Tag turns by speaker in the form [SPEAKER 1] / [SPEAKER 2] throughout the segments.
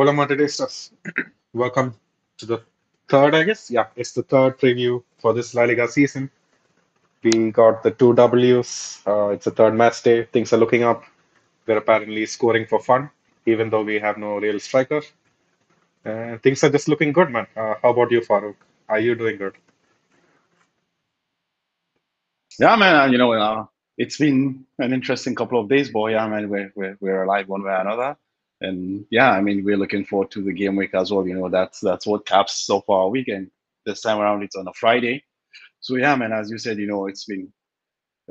[SPEAKER 1] Hola Madridistas. Welcome to the third, I guess. Yeah, it's the third preview for this La Liga season. We got the two Ws. Uh, it's the third match day. Things are looking up. We're apparently scoring for fun, even though we have no real striker. Uh, things are just looking good, man. Uh, how about you, Farooq? Are you doing good?
[SPEAKER 2] Yeah, man. uh, You know, uh, it's been an interesting couple of days, boy. Yeah, man. We're, we're we're alive one way or another, and yeah, I mean, we're looking forward to the game week as well. You know, that's that's what caps so far weekend. This time around, it's on a Friday. So yeah, man. As you said, you know, it's been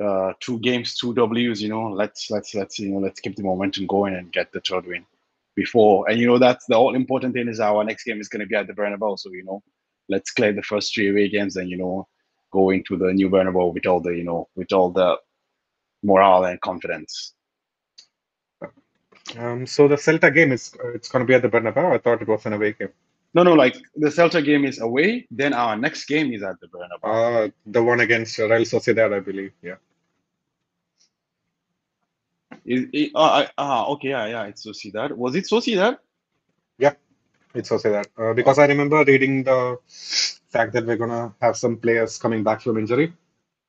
[SPEAKER 2] uh, two games, two Ws. You know, let's let's let's you know let's keep the momentum going and get the third win before. And you know, that's the all important thing is our next game is going to be at the Bernabeu. So you know, let's clear the first three away games and you know go into the new Bernabeu with all the you know with all the morale and confidence.
[SPEAKER 1] Um, so the Celta game is uh, it's going to be at the Bernabeu. I thought it was an away game.
[SPEAKER 2] No, no, like the Celta game is away. Then our next game is at the Bernabeu.
[SPEAKER 1] Uh, the one against Real Sociedad, I believe. Yeah.
[SPEAKER 2] Is it, uh, uh, okay, yeah, yeah, it's Sociedad. Was it Sociedad?
[SPEAKER 1] Yeah, it's Sociedad. Uh, because I remember reading the fact that we're gonna have some players coming back from injury,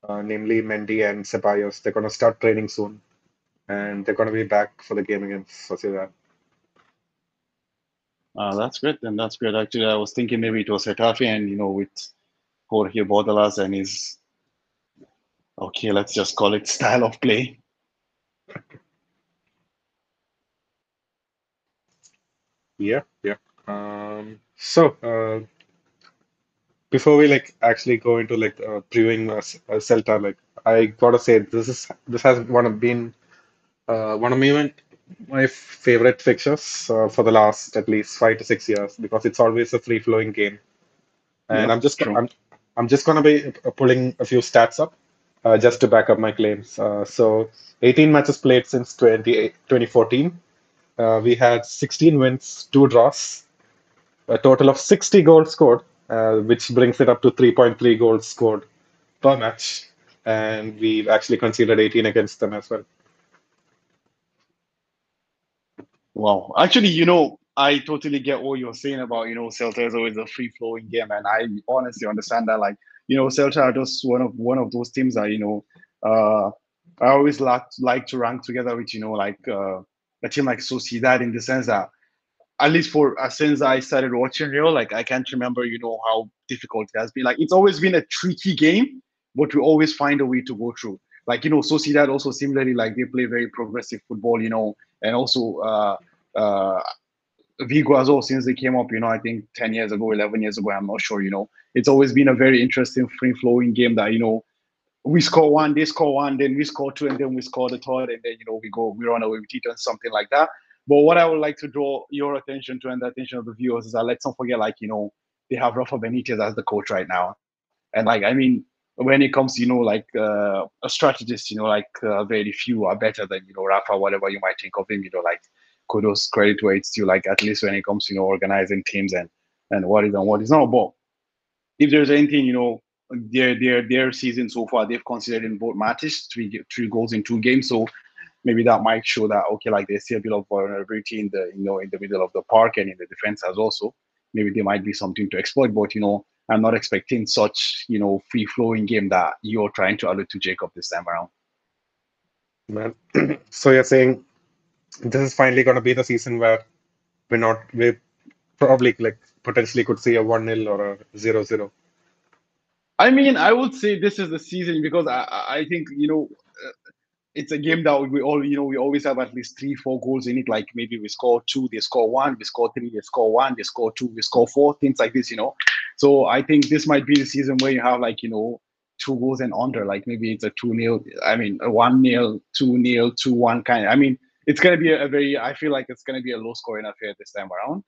[SPEAKER 1] uh, namely Mendy and Ceballos. They're gonna start training soon, and they're gonna be back for the game against Sociedad.
[SPEAKER 2] Uh, that's great. Then that's great. Actually, I was thinking maybe it was Getafe, and you know, with Jorge Bordalas and his okay, let's just call it style of play.
[SPEAKER 1] Yeah, yeah. Um, so uh, before we like actually go into like uh, previewing uh, Celta, like I gotta say this is this has one of been uh, one of my my favorite fixtures uh, for the last at least five to six years because it's always a free flowing game. And
[SPEAKER 2] Yeah,
[SPEAKER 1] I'm just
[SPEAKER 2] true.
[SPEAKER 1] I'm I'm just gonna be uh, pulling a few stats up uh, just to back up my claims. Uh, so 18 matches played since 20, 2014. Uh, we had 16 wins, two draws, a total of 60 goals scored, uh, which brings it up to 3.3 goals scored per match. And we've actually conceded 18 against them as well.
[SPEAKER 2] Wow. Actually, you know, I totally get what you're saying about, you know, Celta is always a free flowing game. And I honestly understand that. Like, you know, Celta are just one of one of those teams that, you know, uh I always like like to rank together with, you know, like uh a team like Sociedad in the sense that at least for uh, since I started watching Real, like I can't remember, you know, how difficult it has been. Like it's always been a tricky game, but we always find a way to go through. Like, you know, Sociedad also similarly, like they play very progressive football, you know, and also uh uh Vigo as well since they came up, you know, I think 10 years ago, 11 years ago, I'm not sure, you know. It's always been a very interesting, free flowing game that, you know, we score one, they score one, then we score two, and then we score the third, and then, you know, we go, we run away with it and something like that. But what I would like to draw your attention to and the attention of the viewers is that let's not forget, like, you know, they have Rafa Benitez as the coach right now. And, like, I mean, when it comes you know, like uh, a strategist, you know, like uh, very few are better than, you know, Rafa, whatever you might think of him, you know, like, kudos credit where it's due like at least when it comes you know organizing teams and and what is and what is not. But if there's anything you know their their their season so far they've considered in both matches three three goals in two games. So maybe that might show that okay like they still a bit of vulnerability in the you know in the middle of the park and in the defense as also maybe there might be something to exploit. But you know i'm not expecting such you know free flowing game that you're trying to allude to jacob this time around
[SPEAKER 1] Man. so you're saying this is finally going to be the season where we're not, we probably like potentially could see a 1 0 or a 0 0.
[SPEAKER 2] I mean, I would say this is the season because I, I I think you know uh, it's a game that we all you know we always have at least three four goals in it. Like maybe we score two, they score one, we score three, they score one, they score two, we score four, things like this. You know, so I think this might be the season where you have like you know two goals and under. Like maybe it's a two nil. I mean, a one nil, two nil, two one kind. I mean, it's gonna be a, very. I feel like it's gonna be a low scoring affair this time around.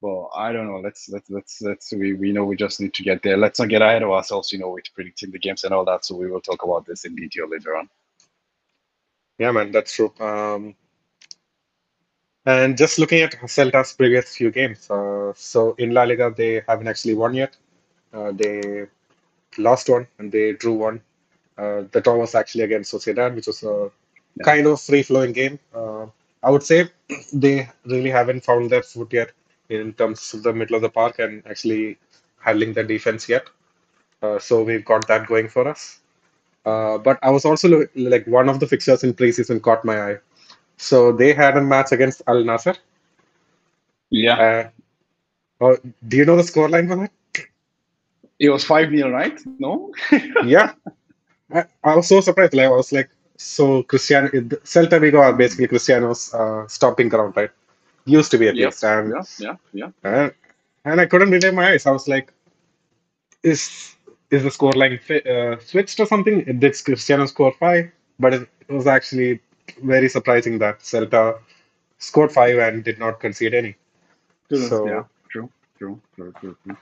[SPEAKER 2] Well, I don't know. Let's let's let's let's we we know we just need to get there. Let's not get ahead of ourselves, you know, with predicting the games and all that. So we will talk about this in detail later on.
[SPEAKER 1] Yeah, man, that's true. Um, and just looking at Celta's previous few games, uh, so in La Liga they haven't actually won yet. Uh, they lost one and they drew one. Uh, the draw was actually against Sociedad, which was a
[SPEAKER 2] Yeah.
[SPEAKER 1] kind of free flowing game. Uh, I would say they really haven't found their foot yet in terms of the middle of the park and actually handling the defense yet. Uh, so we've got that going for us. Uh, but I was also like one of the fixtures in preseason caught my eye. So they had a match against Al Nassr.
[SPEAKER 2] Yeah,
[SPEAKER 1] Uh, oh, do you know the scoreline for that?
[SPEAKER 2] it was five 0 right? No.
[SPEAKER 1] Yeah, I, I was so surprised. Like I was like, so Cristiano, Celta Vigo are basically Cristiano's uh, stomping ground, right? Used to be at
[SPEAKER 2] Yep.
[SPEAKER 1] least, and
[SPEAKER 2] Yeah. Yeah. Yeah.
[SPEAKER 1] and, and I couldn't believe my eyes. I was like, is is the scoreline fi- uh, switched or something? It did Cristiano score five? But it was actually very surprising that Celta scored five and did not concede any.
[SPEAKER 2] Goodness,
[SPEAKER 1] So
[SPEAKER 2] yeah. True. True. True. True. True.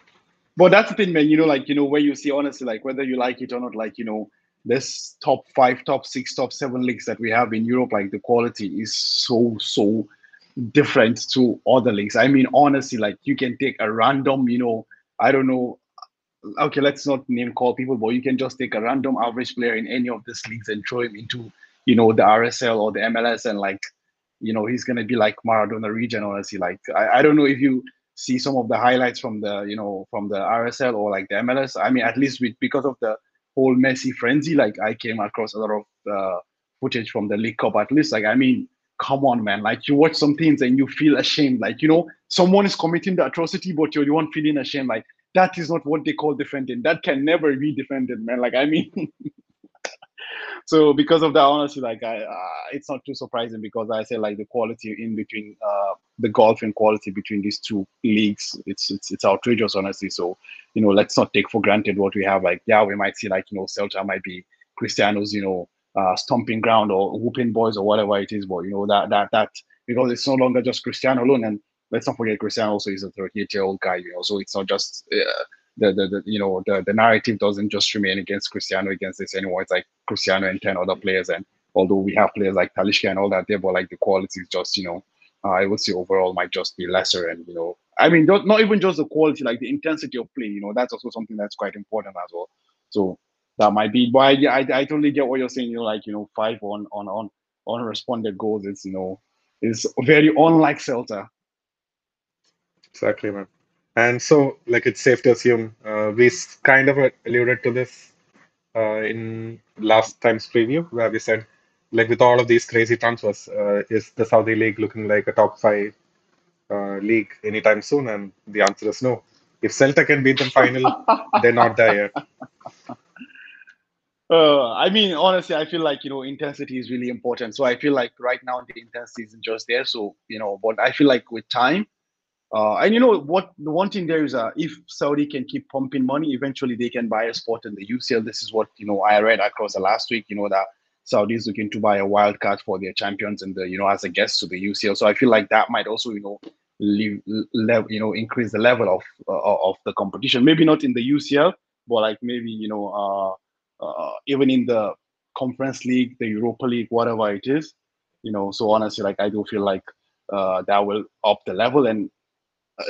[SPEAKER 2] But that's the thing, man. You know, like you know, where you see honestly, like whether you like it or not, like you know, this top five, top six, top seven leagues that we have in Europe, like the quality is so so different to other leagues. I mean, honestly, like you can take a random, you know, I don't know. Okay, let's not name call people, but you can just take a random average player in any of these leagues and throw him into, you know, the RSL or the MLS, and like, you know, he's gonna be like Maradona region. Honestly, like I, I don't know if you see some of the highlights from the, you know, from the RSL or like the MLS. I mean, at least with because of the whole Messi frenzy, like I came across a lot of uh, footage from the League Cup. At least, like I mean, come on, man. Like you watch some things and you feel ashamed. Like you know, someone is committing the atrocity, but you're the one feeling ashamed. Like that is not what they call defending. That can never be defended, man. Like I mean, so because of that, honestly, like I, uh, it's not too surprising because I say like the quality in between uh, the golfing quality between these two leagues, it's it's it's outrageous, honestly. So you know, let's not take for granted what we have. Like yeah, we might see like you know, Celta might be Cristiano's, you know, uh, stomping ground or whooping boys or whatever it is, but you know that that that because it's no longer just Cristiano alone, and let's not forget Cristiano also is a 38 year old guy, you know, so it's not just. Uh, the, the, the you know the, the narrative doesn't just remain against Cristiano against this anymore. It's like Cristiano and ten other players, and although we have players like Talisca and all that there, but like the quality is just you know uh, I would say overall might just be lesser, and you know I mean not, not even just the quality, like the intensity of play. You know that's also something that's quite important as well. So that might be. But I, I, I totally get what you're saying. You know, like you know five on on on unresponded goals. It's you know is very unlike Celta.
[SPEAKER 1] exactly, man. And so, like, it's safe to assume uh, we s- kind of alluded to this uh, in last time's preview, where we said, like, with all of these crazy transfers, uh, is the Saudi League looking like a top five uh, league anytime soon? And the answer is no. If Celta can beat them final, they're not there yet.
[SPEAKER 2] Uh, I mean, honestly, I feel like you know intensity is really important. So I feel like right now the intensity isn't just there. So you know, but I feel like with time, uh, and you know what, the one thing there is, uh, if Saudi can keep pumping money, eventually they can buy a spot in the UCL. This is what you know I read across the last week. You know that Saudi is looking to buy a wild card for their champions and the you know as a guest to the UCL. So I feel like that might also you know leave, you know increase the level of uh, of the competition. Maybe not in the UCL, but like maybe you know. Uh, uh, even in the conference league, the Europa League, whatever it is, you know. So honestly, like I do feel like uh, that will up the level and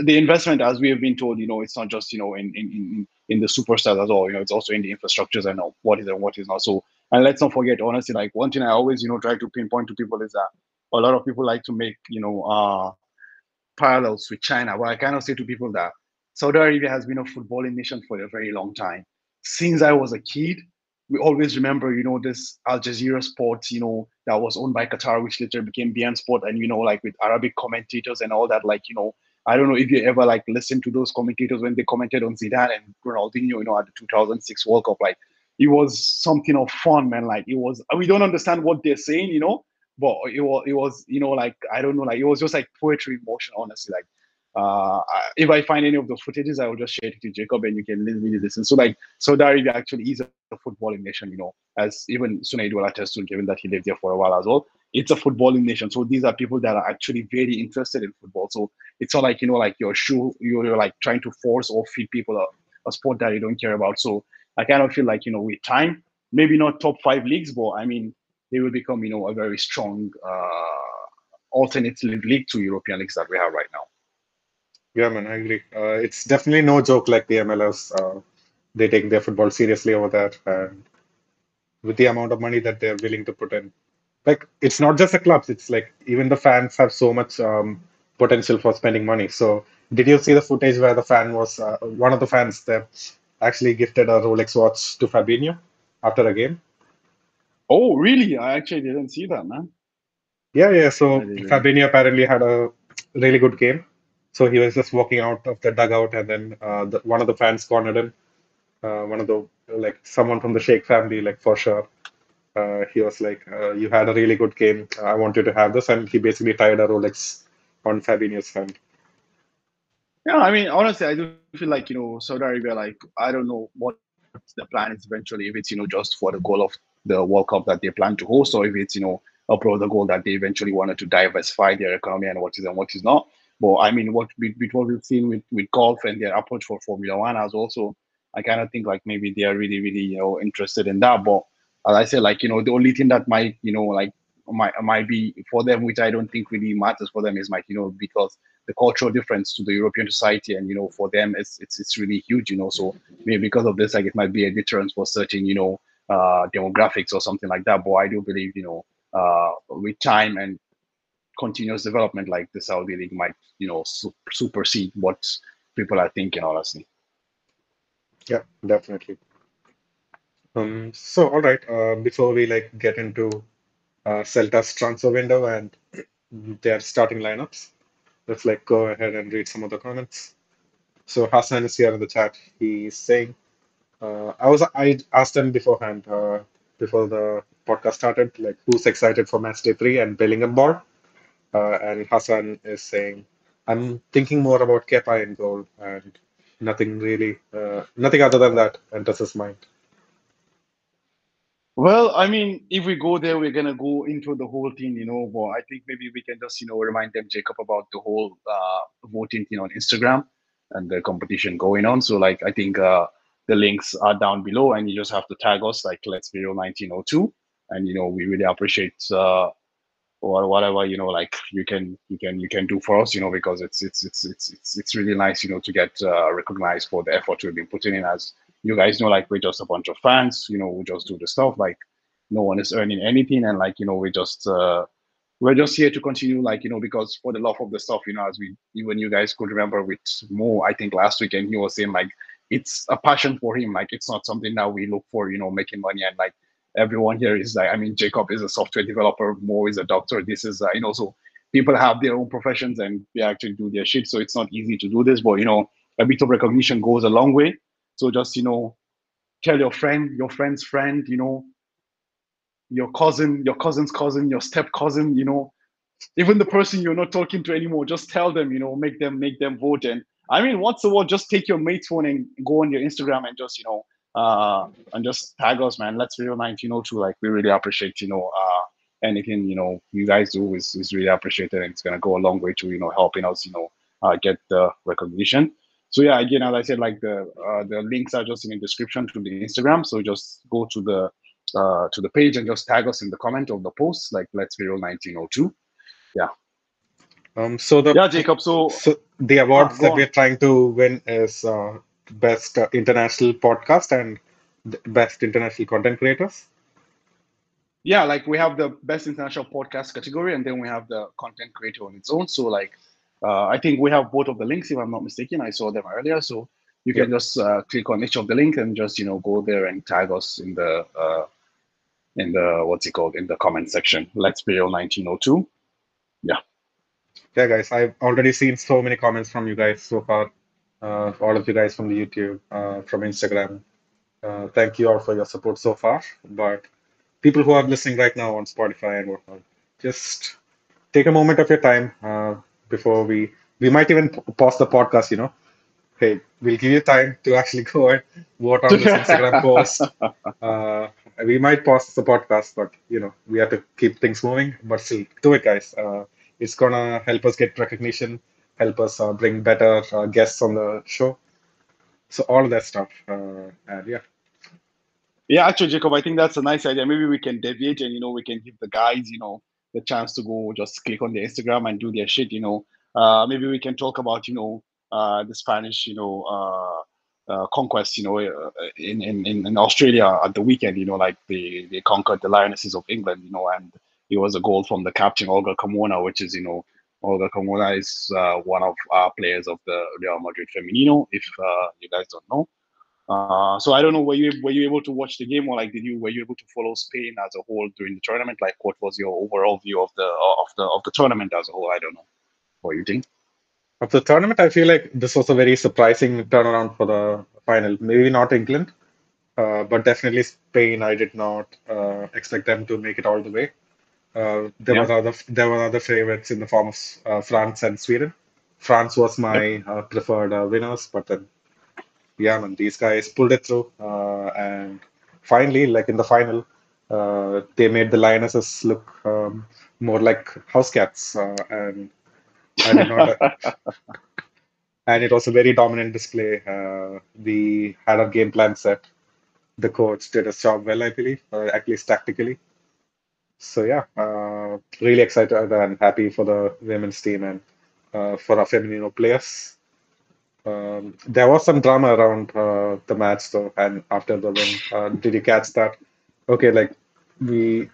[SPEAKER 2] the investment, as we have been told, you know, it's not just you know in in in, in the superstars at all. You know, it's also in the infrastructures and what is and what is not. So, and let's not forget, honestly, like one thing I always you know try to pinpoint to people is that a lot of people like to make you know uh parallels with China. But I kind of say to people that Saudi Arabia has been a footballing nation for a very long time. Since I was a kid, we always remember, you know, this Al Jazeera Sports, you know, that was owned by Qatar, which later became beIN Sport, and you know, like with Arabic commentators and all that. Like, you know, I don't know if you ever like listened to those commentators when they commented on Zidane and Ronaldinho, you know, at the 2006 World Cup. Like, it was something of fun, man. Like, it was. We don't understand what they're saying, you know, but it was, it was, you know, like I don't know, like it was just like poetry in motion, honestly. Like uh, if I find any of those footages, I will just share it to Jacob and you can really listen. So like Saudi Arabia actually is a footballing nation, you know, as even attest to, given that he lived there for a while as well. It's a footballing nation. So these are people that are actually very interested in football. So it's not like, you know, like you're shoe, you're like trying to force or feed people a, a sport that you don't care about. So I kind of feel like, you know, with time, maybe not top five leagues, but I mean, they will become, you know, a very strong uh, alternative league to European leagues that we have right now.
[SPEAKER 1] Yeah, man, I agree. Uh, it's definitely no joke like the MLS. Uh, they take their football seriously over there, and with the amount of money that they're willing to put in, like it's not just the clubs; it's like even the fans have so much um, potential for spending money. So, did you see the footage where the fan was uh, one of the fans that actually gifted a Rolex watch to Fabinho after a game?
[SPEAKER 2] Oh, really? I actually didn't see that, man.
[SPEAKER 1] Yeah, yeah. So. Fabinho apparently had a really good game. So he was just walking out of the dugout, and then uh, the, one of the fans cornered him. Uh, one of the like someone from the Sheikh family, like for sure. Uh, he was like, uh, "You had a really good game. I want you to have this," and he basically tied a Rolex on Fabinho's hand.
[SPEAKER 2] Yeah, I mean, honestly, I do feel like you know Saudi Arabia. Like, I don't know what the plan is eventually. If it's you know just for the goal of the World Cup that they plan to host, or if it's you know a broader goal that they eventually wanted to diversify their economy and what is and what is not. But I mean, what with, with what we've seen with, with golf and their approach for Formula One as also, I kind of think like maybe they are really really you know interested in that. But as I said, like you know, the only thing that might you know like might might be for them, which I don't think really matters for them, is like you know because the cultural difference to the European society, and you know for them it's it's it's really huge, you know. So maybe because of this, like it might be a deterrence for certain you know uh, demographics or something like that. But I do believe you know uh, with time and continuous development, like the Saudi league might you know su- supersede what people are thinking. Honestly.
[SPEAKER 1] Yeah, definitely. Um, so all right, uh, before we like get into uh, Celta's transfer window and their starting lineups, let's like go ahead and read some of the comments. So Hassan is here in the chat. He's saying, uh, I was I asked him beforehand, uh, before the podcast started, like who's excited for match day three and Bellingham ball. Uh, and Hassan is saying, I'm thinking more about Kepa in goal and nothing really, uh, nothing other than that enters his mind.
[SPEAKER 2] Well, I mean, if we go there, we're gonna go into the whole thing, you know. But I think maybe we can just, you know, remind them, Jacob, about the whole uh, voting thing on Instagram and the competition going on. So, like, I think uh, the links are down below, and you just have to tag us, like, Let's Be Real 1902, and you know, we really appreciate uh, or whatever you know like you can you can you can do for us you know because it's it's it's it's it's, it's really nice you know to get uh, recognized for the effort we've been putting in as you guys know like we're just a bunch of fans you know we just do the stuff like no one is earning anything and like you know we just uh we're just here to continue like you know because for the love of the stuff you know as we even you guys could remember with Mo I think last weekend he was saying like it's a passion for him like it's not something that we look for you know making money and like everyone here is like, I mean, Jacob is a software developer, Mo is a doctor. This is, uh, you know, so people have their own professions and they actually do their shit. So it's not easy to do this, but you know, a bit of recognition goes a long way. So just, you know, tell your friend, your friend's friend, you know, your cousin, your cousin's cousin, your step cousin, you know, even the person you're not talking to anymore, just tell them, you know, make them make them vote. And I mean, once the word? Just take your mate's phone and go on your Instagram and just, you know, uh, and just tag us, man. Let's be real 1902. Like we really appreciate, you know, uh, anything you know you guys do is, is really appreciated, and it's gonna go a long way to you know helping us, you know, uh, get the recognition. So yeah, again, as I said, like the uh, the links are just in the description to the Instagram. So just go to the uh, to the page and just tag us in the comment of the post, like Let's Be Real 1902. Yeah.
[SPEAKER 1] Um, so the
[SPEAKER 2] Yeah, Jacob. So
[SPEAKER 1] so the awards that
[SPEAKER 2] on.
[SPEAKER 1] we're trying to win is uh, best uh, international podcast and best international content creators.
[SPEAKER 2] yeah like we have the best international podcast category and then we have the content creator on its own so like uh, i think we have both of the links if i'm not mistaken. I saw them earlier. So you can just uh, click on each of the link and just you know go there and tag us in the uh, in the what's it called in the comment section. Let's be real 1902 yeah.
[SPEAKER 1] Yeah, guys, I've already seen so many comments from you guys so far. Uh, all of you guys from the YouTube, uh, from Instagram. Uh, thank you all for your support so far. But people who are listening right now on Spotify and whatnot, just take a moment of your time. Uh, before we we might even pause the podcast. You know, hey, we'll give you time to actually go and vote on this Instagram post. Uh, we might pause the podcast, but you know, we have to keep things moving. But still, do it, guys. Uh, it's gonna help us get recognition, help us uh, bring better uh, guests on the show. So all of that stuff. Uh, and yeah,
[SPEAKER 2] Yeah, actually, Jacob, I think that's a nice idea. Maybe we can deviate and you know we can give the guys you know the chance to go just click on their Instagram and do their shit. You know, uh, maybe we can talk about you know uh, the Spanish you know uh, uh, conquest. You know, uh, in, in in Australia at the weekend. You know, like they they conquered the Lionesses of England. You know, and it was a goal from the captain Olga Carmona, which is you know Olga Carmona is uh, one of our players of the Real Madrid Femenino. If you guys don't know, uh, so I don't know were you were you able to watch the game or like did you were you able to follow Spain as a whole during the tournament? Like what was your overall view of the of the of the tournament as a whole? I don't know. What do you think?
[SPEAKER 1] Of the tournament, I feel like this was a very surprising turnaround for the final. Maybe not England, uh, but definitely Spain. I did not uh, expect them to make it all the way. Uh, there
[SPEAKER 2] Yeah.
[SPEAKER 1] were other there were other favorites in the form of uh, France and Sweden. France was my uh, preferred uh, winners, but then yeah, man, these guys pulled it through, uh, and finally, like in the final, uh, they made the lionesses look um, more like house cats, uh, and I did not. and it was a very dominant display. Uh, we had our game plan set. The coach did his job well, I believe, or at least tactically. So yeah, uh, really excited and happy for the women's team and uh, for our Femenino players. Um, there was some drama around uh, the match though, and after the win, uh, did you catch that? Okay, like we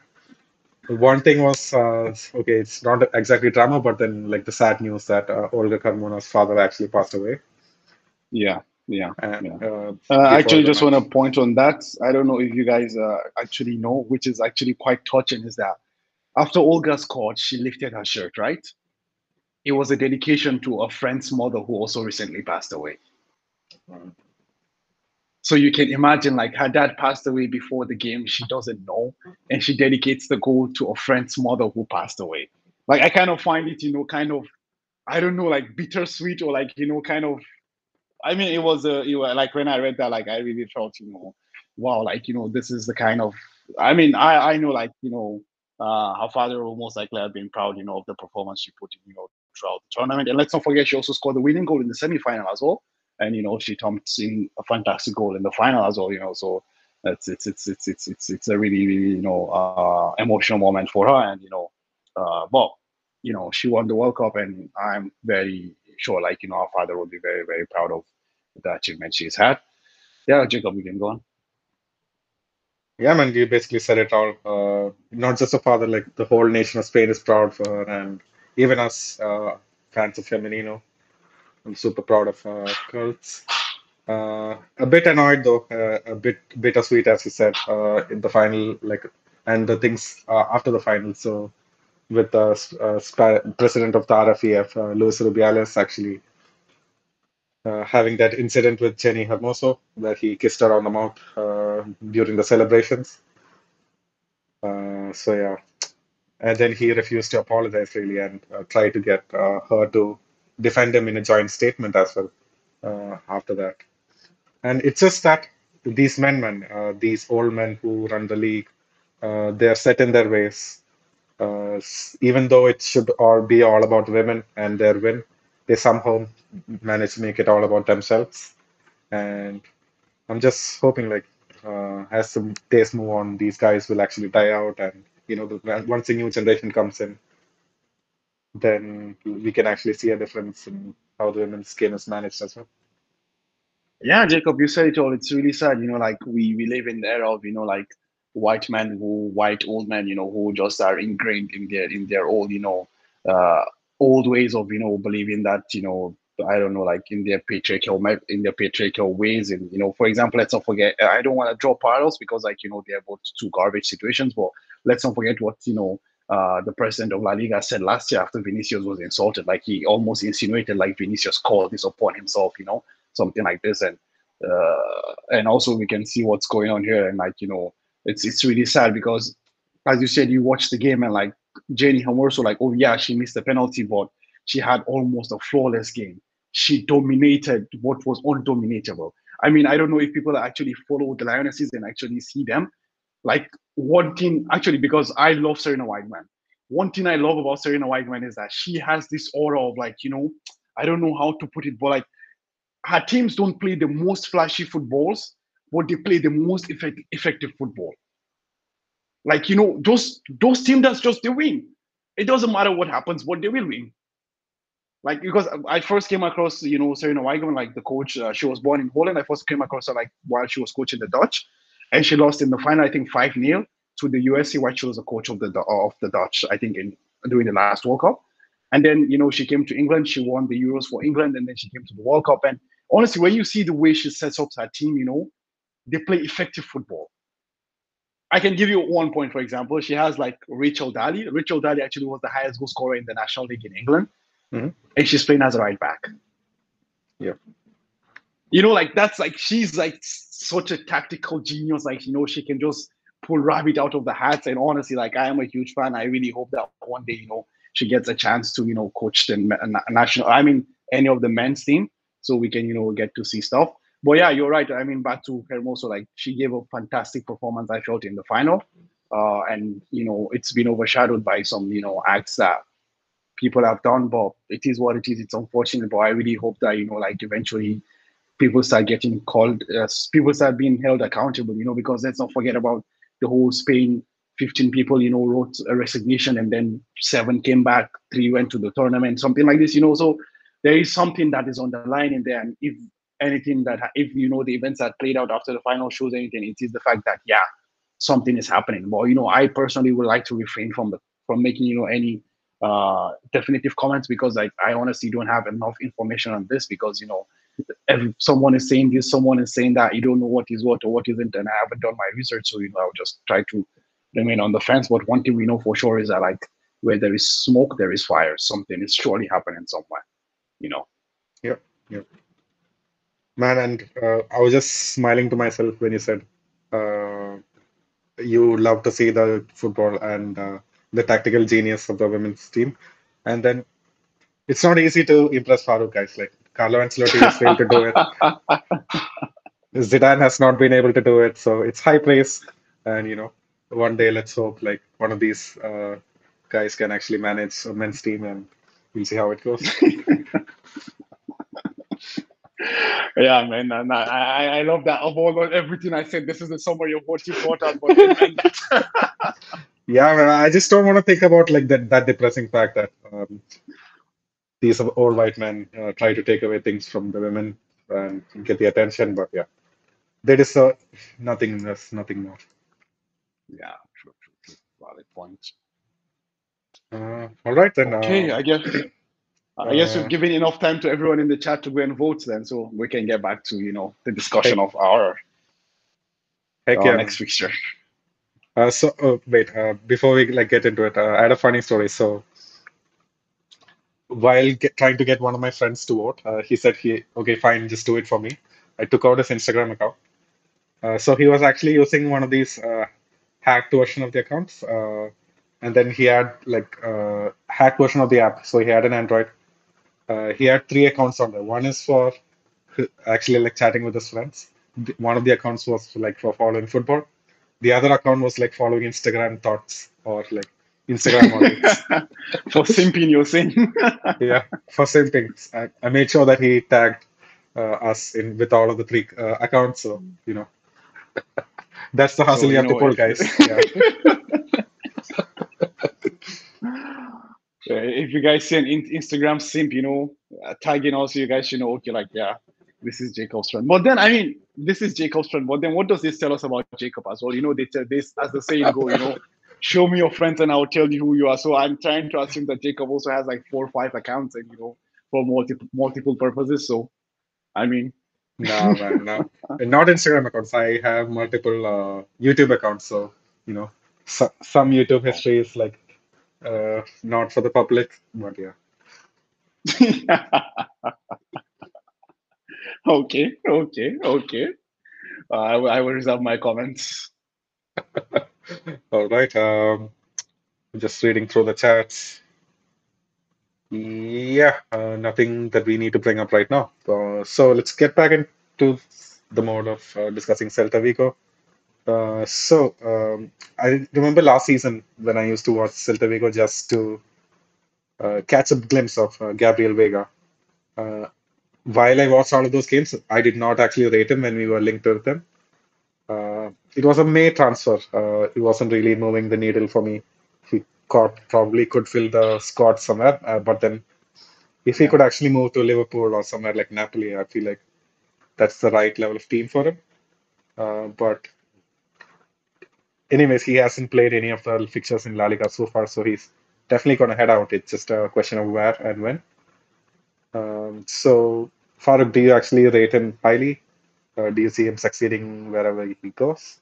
[SPEAKER 1] one thing was uh, okay, it's not exactly drama, but then like the sad news that uh, Olga Carmona's father actually passed away.
[SPEAKER 2] Yeah, yeah,
[SPEAKER 1] And
[SPEAKER 2] yeah.
[SPEAKER 1] uh,
[SPEAKER 2] Uh, I actually just want to point on that. I don't know if you guys uh, actually know, which is actually quite touching, is that after Olga scored, she lifted her shirt, right? It was a dedication to a friend's mother who also recently passed away. So you can imagine, like, her dad passed away before the game. She doesn't know, and she dedicates the goal to a friend's mother who passed away. Like, I kind of find it, you know, kind of, I don't know, like bittersweet or like, you know, kind of. I mean, it was a, it was, like when I read that, like, I really felt, you know, wow, like, you know, this is the kind of. I mean, I I know, like, you know, uh, her father will most likely have been proud, you know, of the performance she put in, you know, throughout the tournament. And let's not forget, she also scored the winning goal in the semi-final as well and you know she thumped in a fantastic goal in the final as well. You know, so it's it's it's it's it's it's, it's a really really you know uh, emotional moment for her, and you know, uh, but you know she won the World Cup, and I'm very sure like you know our father will be very very proud of the achievement she's had. Yeah, Jacob, you can go on.
[SPEAKER 1] Yeah, man, you basically said it all. Uh, not just the father, like the whole nation of Spain is proud for her, and even us, uh, fans of Femenino, I'm super proud of uh. Uh, a bit annoyed though, uh, a bit bittersweet, as you said, uh, in the final, like, and the things uh, after the final. So, with the uh, president of the RFEF, uh, Luis Rubiales, actually uh, having that incident with Jenni Hermoso, where he kissed her on the mouth uh, during the celebrations. Uh, so yeah, and then he refused to apologize really and uh, tried to get uh, her to defend him in a joint statement as well uh, after that. And it's just that these men, men uh, these old men who run the league, uh, they're set in their ways. Uh, even though it should all be all about women and their win, they somehow manage to make it all about themselves. And I'm just hoping, like, as the days move on, these guys will actually die out, and you know, the, once a new generation comes in, then we can actually see a difference in how the women's game is managed as well.
[SPEAKER 2] Yeah, Jacob, you said it all. It's really sad, you know, like we we live in the era of, you know, like white men who white old men, you know, who just are ingrained in their in their old, you know, uh old ways of, you know, believing that, you know, I don't know, like in their patriarchal in their patriarchal ways. And, you know, for example, let's not forget I don't want to draw parallels because like, you know, they're both two garbage situations, but let's not forget what, you know, uh, the president of La Liga said last year after Vinicius was insulted. Like he almost insinuated like Vinicius called this upon himself, you know something like this and uh, and also we can see what's going on here and like you know it's it's really sad because as you said you watched the game and like Jenni Hermoso like oh yeah she missed the penalty but she had almost a flawless game she dominated what was undominatable I mean I don't know if people actually follow the Lionesses and actually see them like one thing actually because I love Sarina Wiegman one thing I love about Sarina Wiegman is that she has this aura of like you know I don't know how to put it but like her teams don't play the most flashy footballs, but they play the most effect- effective football. Like you know, those those teams that's just they win. It doesn't matter what happens, but they will win. Like because I first came across you know Sarina Wiegman, like the coach. Uh, she was born in Holland. I first came across her like while she was coaching the Dutch, and she lost in the final. I think five 0 to the USC while she was a coach of the of the Dutch, I think, in during the last World Cup. And then, you know, she came to England, she won the Euros for England, and then she came to the World Cup. And honestly, when you see the way she sets up her team, you know, they play effective football. I can give you one point, for example. She has like Rachel Daly. Rachel Daly actually was the highest goal scorer in the National League in England.
[SPEAKER 1] Mhm.
[SPEAKER 2] And she's playing as a right back.
[SPEAKER 1] Yeah.
[SPEAKER 2] You know, like that's like she's like such a tactical genius. Like, you know, she can just pull rabbit out of the hat. And honestly, like I am a huge fan. I really hope that one day, you know, she gets a chance to, you know, coach the na- na- national, I mean, any of the men's team. So we can, you know, get to see stuff. But yeah, you're right. I mean, back to Hermoso, like she gave a fantastic performance, I felt, in the final. Uh, and, you know, it's been overshadowed by some, you know, acts that people have done, but it is what it is. It's unfortunate, but I really hope that, you know, like eventually people start getting called, uh, people start being held accountable, you know, because let's not forget about the whole Spain 15 people, you know, wrote a resignation and then seven came back, three went to the tournament, something like this, you know. So there is something that is on the line in there. And if anything that, if you know, the events that played out after the final shows anything, it is the fact that, yeah, something is happening. But, you know, I personally would like to refrain from the, from making, you know, any uh definitive comments because I honestly don't have enough information on this because you know if someone is saying this, someone is saying that, you don't know what is what or what isn't, and I haven't done my research, so you know I'll just try to remain on the fence. But one thing we know for sure is that like where there is smoke, there is fire. Something is surely happening somewhere, you know. Yeah, yeah.
[SPEAKER 1] Man, and uh, I was just smiling to myself when you said uh, you love to see the football and uh, the tactical genius of the women's team. And then it's not easy to impress Farouk, guys. Like Carlo Ancelotti has failed to do it. Zidane has not been able to do it. So it's high praise. And, you know, one day let's hope like one of these uh, guys can actually manage a men's team and we'll see how it goes.
[SPEAKER 2] Yeah, man, and I, I, I love that. Of all of everything I said, this is the summary of what you thought out.
[SPEAKER 1] Yeah, man, I just don't want to think about like that that depressing fact that um, these old white men uh, try to take away things from the women and get the attention, but yeah, they deserve nothing less, nothing more.
[SPEAKER 2] yeah, true, true, true. Valid point.
[SPEAKER 1] Uh, all right then.
[SPEAKER 2] Okay,
[SPEAKER 1] Uh,
[SPEAKER 2] I guess I guess
[SPEAKER 1] uh,
[SPEAKER 2] we've given enough time to everyone in the chat to go and vote then, so we can get back to you know the discussion of our, our
[SPEAKER 1] yeah.
[SPEAKER 2] next fixture.
[SPEAKER 1] Uh, so uh, wait, uh, before we like get into it, uh, I had a funny story. So while get, trying to get one of my friends to vote, uh, he said he okay, fine, just do it for me. I took out his Instagram account. Uh, so he was actually using one of these uh, hacked version of the accounts, and then he had like uh, hacked version of the app. So he had an Android. He had three accounts on there. One is for actually like chatting with his friends. One of the accounts was like for following football. The other account was like following Instagram thoughts or like Instagram models.
[SPEAKER 2] For simping, you're saying.
[SPEAKER 1] Yeah, for same things. I, I made sure that he tagged uh, us in with all of the three uh, accounts. So you know, that's the hustle
[SPEAKER 2] so
[SPEAKER 1] you have to pull, guys. Yeah.
[SPEAKER 2] If you guys see an in- Instagram simp, you know, uh, tagging also, you guys should know, okay, like, yeah, this is Jacob's Strand. But then, I mean, this is Jacob's friend. But then, what does this tell us about Jacob as well? You know, they tell this, as the saying go, you know, show me your friends and I'll tell you who you are. So I'm trying to assume that Jacob also has like four or five accounts and, you know, for multiple multiple purposes. So, I mean,
[SPEAKER 1] No, man, no. Not Instagram accounts. I have multiple uh, YouTube accounts. So you know, so, some YouTube history is like uh, not for the public, but yeah.
[SPEAKER 2] okay, okay, okay. Uh, I, will, I will reserve my comments.
[SPEAKER 1] All right. Um, just reading through the chats. Yeah, uh, nothing that we need to bring up right now. Uh, so let's get back into the mode of uh, discussing Celta Vigo. Uh, so um, I remember last season when I used to watch Celta Vigo just to uh, catch a glimpse of uh, Gabriel Veiga. Uh, while I watched all of those games, I did not actually rate him when we were linked with him. Uh, it was a May transfer. Uh, it wasn't really moving the needle for me. He got, probably could fill the squad somewhere, uh, but then if he
[SPEAKER 2] Yeah.
[SPEAKER 1] could actually move to Liverpool or somewhere like Napoli, I feel like that's the right level of team for him. Uh, but anyways, he hasn't played any of the fixtures in La Liga so far, so he's definitely going to head out. It's just a question of where and when. Um, so, Farooq, do you actually rate him highly? Uh, do you see him succeeding wherever he goes?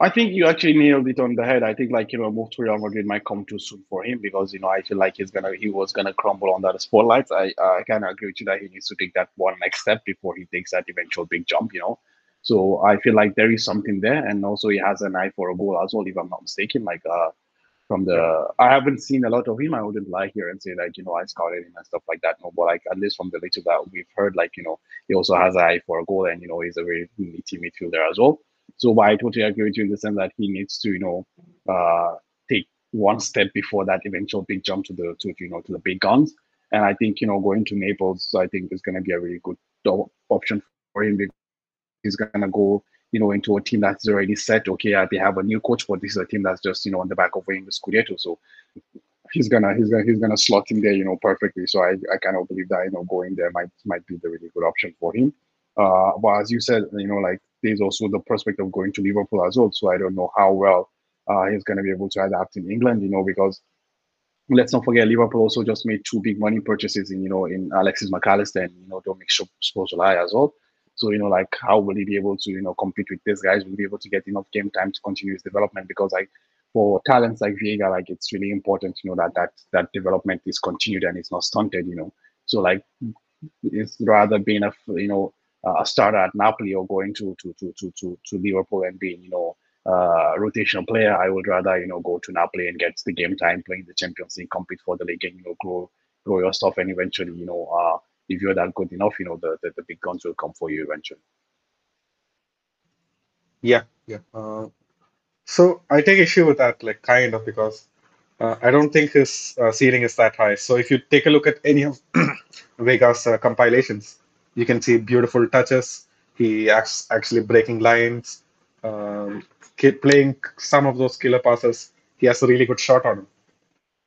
[SPEAKER 2] I think you actually nailed it on the head. I think like you know, move to Real Madrid might come too soon for him because you know I feel like he's gonna he was gonna crumble under the spotlight. I I kind of agree with you that he needs to take that one next step before he takes that eventual big jump. You know, so I feel like there is something there, and also he has an eye for a goal as well, if I'm not mistaken. Like uh, from the I haven't seen a lot of him. I wouldn't lie here and say like you know I scouted him and stuff like that. No, but like at least from the little that we've heard, like you know he also has an eye for a goal, and you know he's a very meaty midfielder as well. So I totally agree with you in the sense that he needs to you know uh, take one step before that eventual big jump to the to you know to the big guns. And I think you know going to Naples, I think is going to be a really good option for him because he's going to go you know, into a team that's already set. Okay, they have a new coach, but this is a team that's just, you know, on the back of winning the Scudetto. So he's gonna he's gonna he's gonna slot in there, you know, perfectly. So I, I kind of believe that you know going there might might be the really good option for him. Uh, but as you said, you know, like there's also the prospect of going to Liverpool as well. So I don't know how well uh, he's gonna be able to adapt in England, you know, because let's not forget Liverpool also just made two big money purchases in you know in Alexis Mac Allister and you know Dominik Szoboszlai as well. So, you know, like how will he be able to, you know, compete with these guys? Will he be able to get enough game time to continue his development? Because like for talents like Veiga, like it's really important, you know, that that that development is continued and it's not stunted, you know. So like it's rather being a you know a starter at Napoli or going to to to to to, to Liverpool and being, you know, uh, rotational player, I would rather, you know, go to Napoli and get the game time playing the Champions League, compete for the league and, you know, grow grow your stuff and eventually, you know, uh, if you're that good enough, you know, the, the, the big guns will come for you eventually.
[SPEAKER 1] Yeah, yeah. Uh, so I take issue with that, like kind of, because uh, I don't think his uh, ceiling is that high. So if you take a look at any of Veiga's uh, compilations, you can see beautiful touches. He acts actually breaking lines, um, playing some of those killer passes. He has a really good shot on him.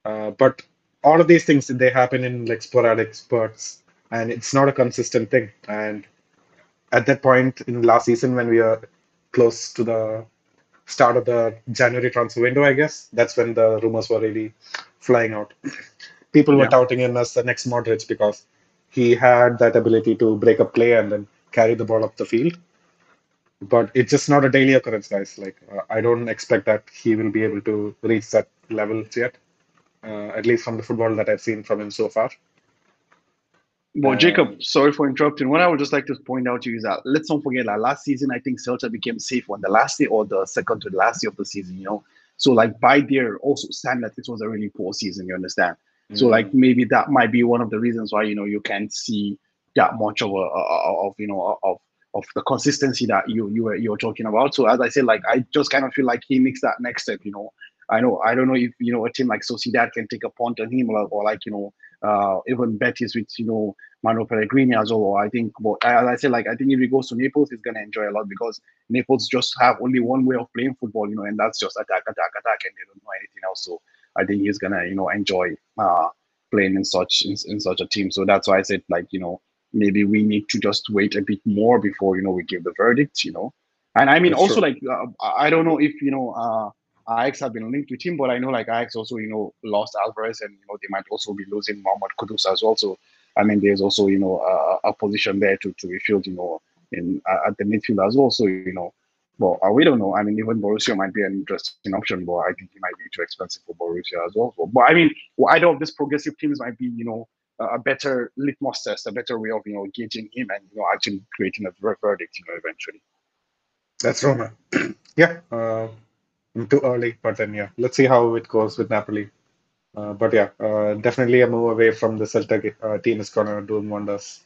[SPEAKER 1] Uh, but all of these things they happen in like sporadic spurts and it's not a consistent thing. And at that point in last season, when we are close to the start of the January transfer window, I guess that's when the rumors were really flying out. People were yeah. touting him as the next Modric because he had that ability to break a play and then carry the ball up the field. But it's just not a daily occurrence, guys. Like uh, I don't expect that he will be able to reach that level yet, uh, at least from the football that I've seen from him so far.
[SPEAKER 2] Well, um, Jacob, sorry for interrupting. What I would just like to point out to you is that let's not forget that last season, I think Celta became safe on the last day or the second to the last day of the season, you know. So, like, by their also stand that it was a really poor season, you understand? Mm-hmm. So, like, maybe that might be one of the reasons why, you know, you can't see that much of a, of, you know, of, of the consistency that you, you were, you were talking about. So, as I said, like, I just kind of feel like he makes that next step, you know. I know, I don't know if, you know, a team like Sociedad can take a punt on him or, or like, you know, uh, even Betis with, you know, Manu Pellegrini as well. I think, but as I said, like I think if he goes to Naples, he's gonna enjoy a lot because Naples just have only one way of playing football, you know, and that's just attack, attack, attack, and they don't know anything else. So I think he's gonna, you know, enjoy uh, playing in such in, in such a team. So that's why I said, like, you know, maybe we need to just wait a bit more before you know we give the verdict, you know. And I mean, that's also true. like uh, I don't know if you know. Uh, Ajax have been linked with him, but I know like Ajax also, you know, lost Alvarez and you know they might also be losing Mohamed Kudus as well. So I mean, there's also you know a, a position there to to refill, you know, in at the midfield as well. So you know, well, uh, we don't know. I mean, even Borussia might be an interesting option, but I think he might be too expensive for Borussia as well. But, but I mean, either of these progressive teams might be, you know, a better litmus test, a better way of you know gauging him and you know actually creating a verdict, you know, eventually.
[SPEAKER 1] That's Roma. yeah, uh, too early, but then yeah, let's see how it goes with Napoli. Uh, but yeah, uh, definitely a move away from the Celta uh, team is gonna do wonders.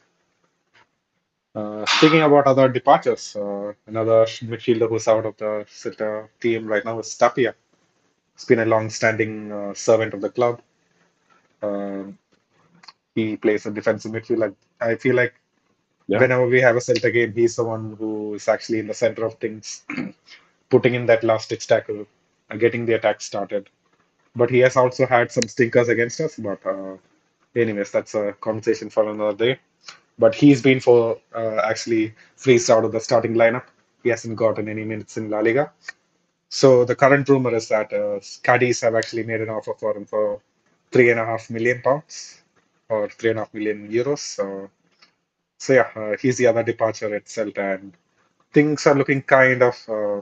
[SPEAKER 1] Uh, speaking about other departures, uh, another midfielder who's out of the Celta team right now is Tapia. He's been a long-standing uh, servant of the club. Um, he plays a defensive midfield. I feel like yeah. whenever we have a Celta game, he's the one who is actually in the center of things, putting in that last-ditch tackle, and getting the attack started but he has also had some stinkers against us. But uh, anyways, that's a conversation for another day. But he's been for uh, actually freezed out of the starting lineup he hasn't gotten any minutes in La Liga. So the current rumor is that uh, Cadiz have actually made an offer for him for three and a half million pounds or three and a half million euros. So, so yeah, uh, he's the other departure Celta, and things are looking kind of uh,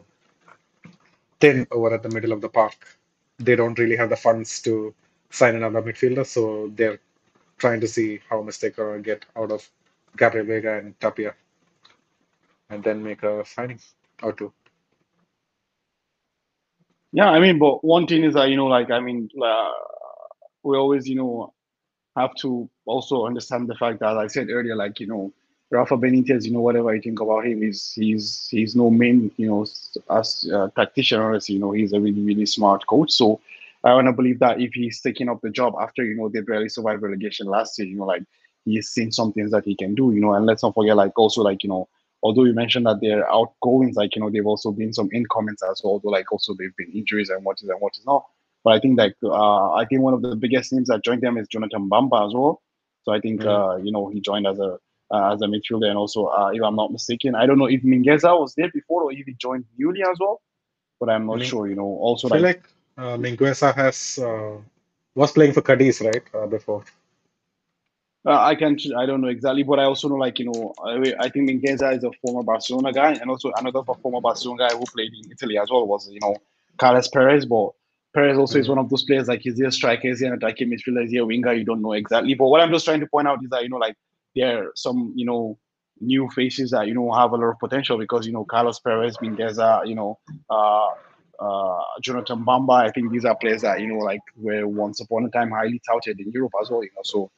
[SPEAKER 1] thin over at the middle of the park. They don't really have the funds to sign another midfielder, so they're trying to see how much they can get out of Gabriel Veiga and Tapia, and then make a signing or two.
[SPEAKER 2] Yeah, I mean, but one thing is that you know, like I mean, uh, we always you know have to also understand the fact that, like I said earlier, like you know, Rafa Benitez, you know, whatever I think about him, is he's he's no main, you know, as a tactician or as you know, he's a really really smart coach. So I want to believe that if he's taking up the job after you know they barely survived relegation last year, you know, like he's seen some things that he can do, you know, and let's not forget, like also like you know, although you mentioned that they're outgoings, like you know, they've also been some incomings as well, although like also they've been injuries and what is and what is not. But I think like uh, I think one of the biggest names that joined them is Jonathan Bamba as well. So I think
[SPEAKER 1] Mm.
[SPEAKER 2] uh, you know he joined as a uh, as a midfielder and also uh, if I'm not mistaken, I don't know if Mingueza was there before or if he joined newly as well, but I'm not
[SPEAKER 1] Min-
[SPEAKER 2] sure. You know, also
[SPEAKER 1] I feel
[SPEAKER 2] like
[SPEAKER 1] like uh, Mingueza has uh, was playing for Cadiz, right? Uh, before.
[SPEAKER 2] uh, I can't, I don't know exactly, but I also know like you know I, I think Mingueza is a former Barcelona guy and also another former Barcelona guy who played in Italy as well was you know Carlos Perez, but Perez also is
[SPEAKER 1] Mm.
[SPEAKER 2] one of those players like is he a striker, is he an attacking midfielder, is he a winger? You don't know exactly. But what I'm just trying to point out is that you know like there are some you know new faces that you know have a lot of potential because you know Carlos Perez, Mingueza, you know uh, uh, Jonathan Bamba. I think these are players that you know like were once upon a time highly touted in Europe as well. You know so.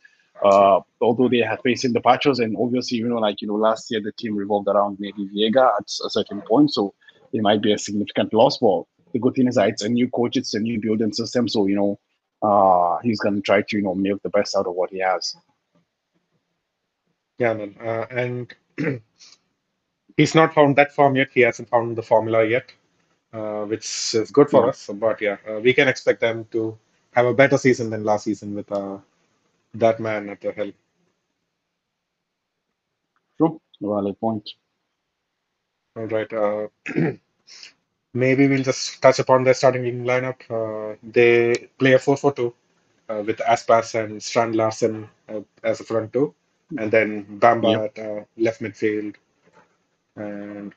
[SPEAKER 2] Uh, although they have facing the patches, and obviously, you know, like you know, last year the team revolved around maybe Veiga at a certain point, so it might be a significant loss. But the good thing is that it's a new coach, it's a new building system, so you know, uh, he's gonna try to you know milk the best out of what he has.
[SPEAKER 1] Yeah, man. Uh, and he's not found that form yet. He hasn't found the formula yet, uh, which is good for
[SPEAKER 2] Yeah,
[SPEAKER 1] us. But yeah, uh, we can expect them to have a better season than last season with uh, that man at the helm.
[SPEAKER 2] true, valid point.
[SPEAKER 1] All right. Uh, maybe we'll just touch upon their starting lineup. Uh, they play a 4-4-2 uh, with Aspas and Strand Larsen uh, as a front two, and then
[SPEAKER 2] Yep.
[SPEAKER 1] Bamba at uh, left midfield. And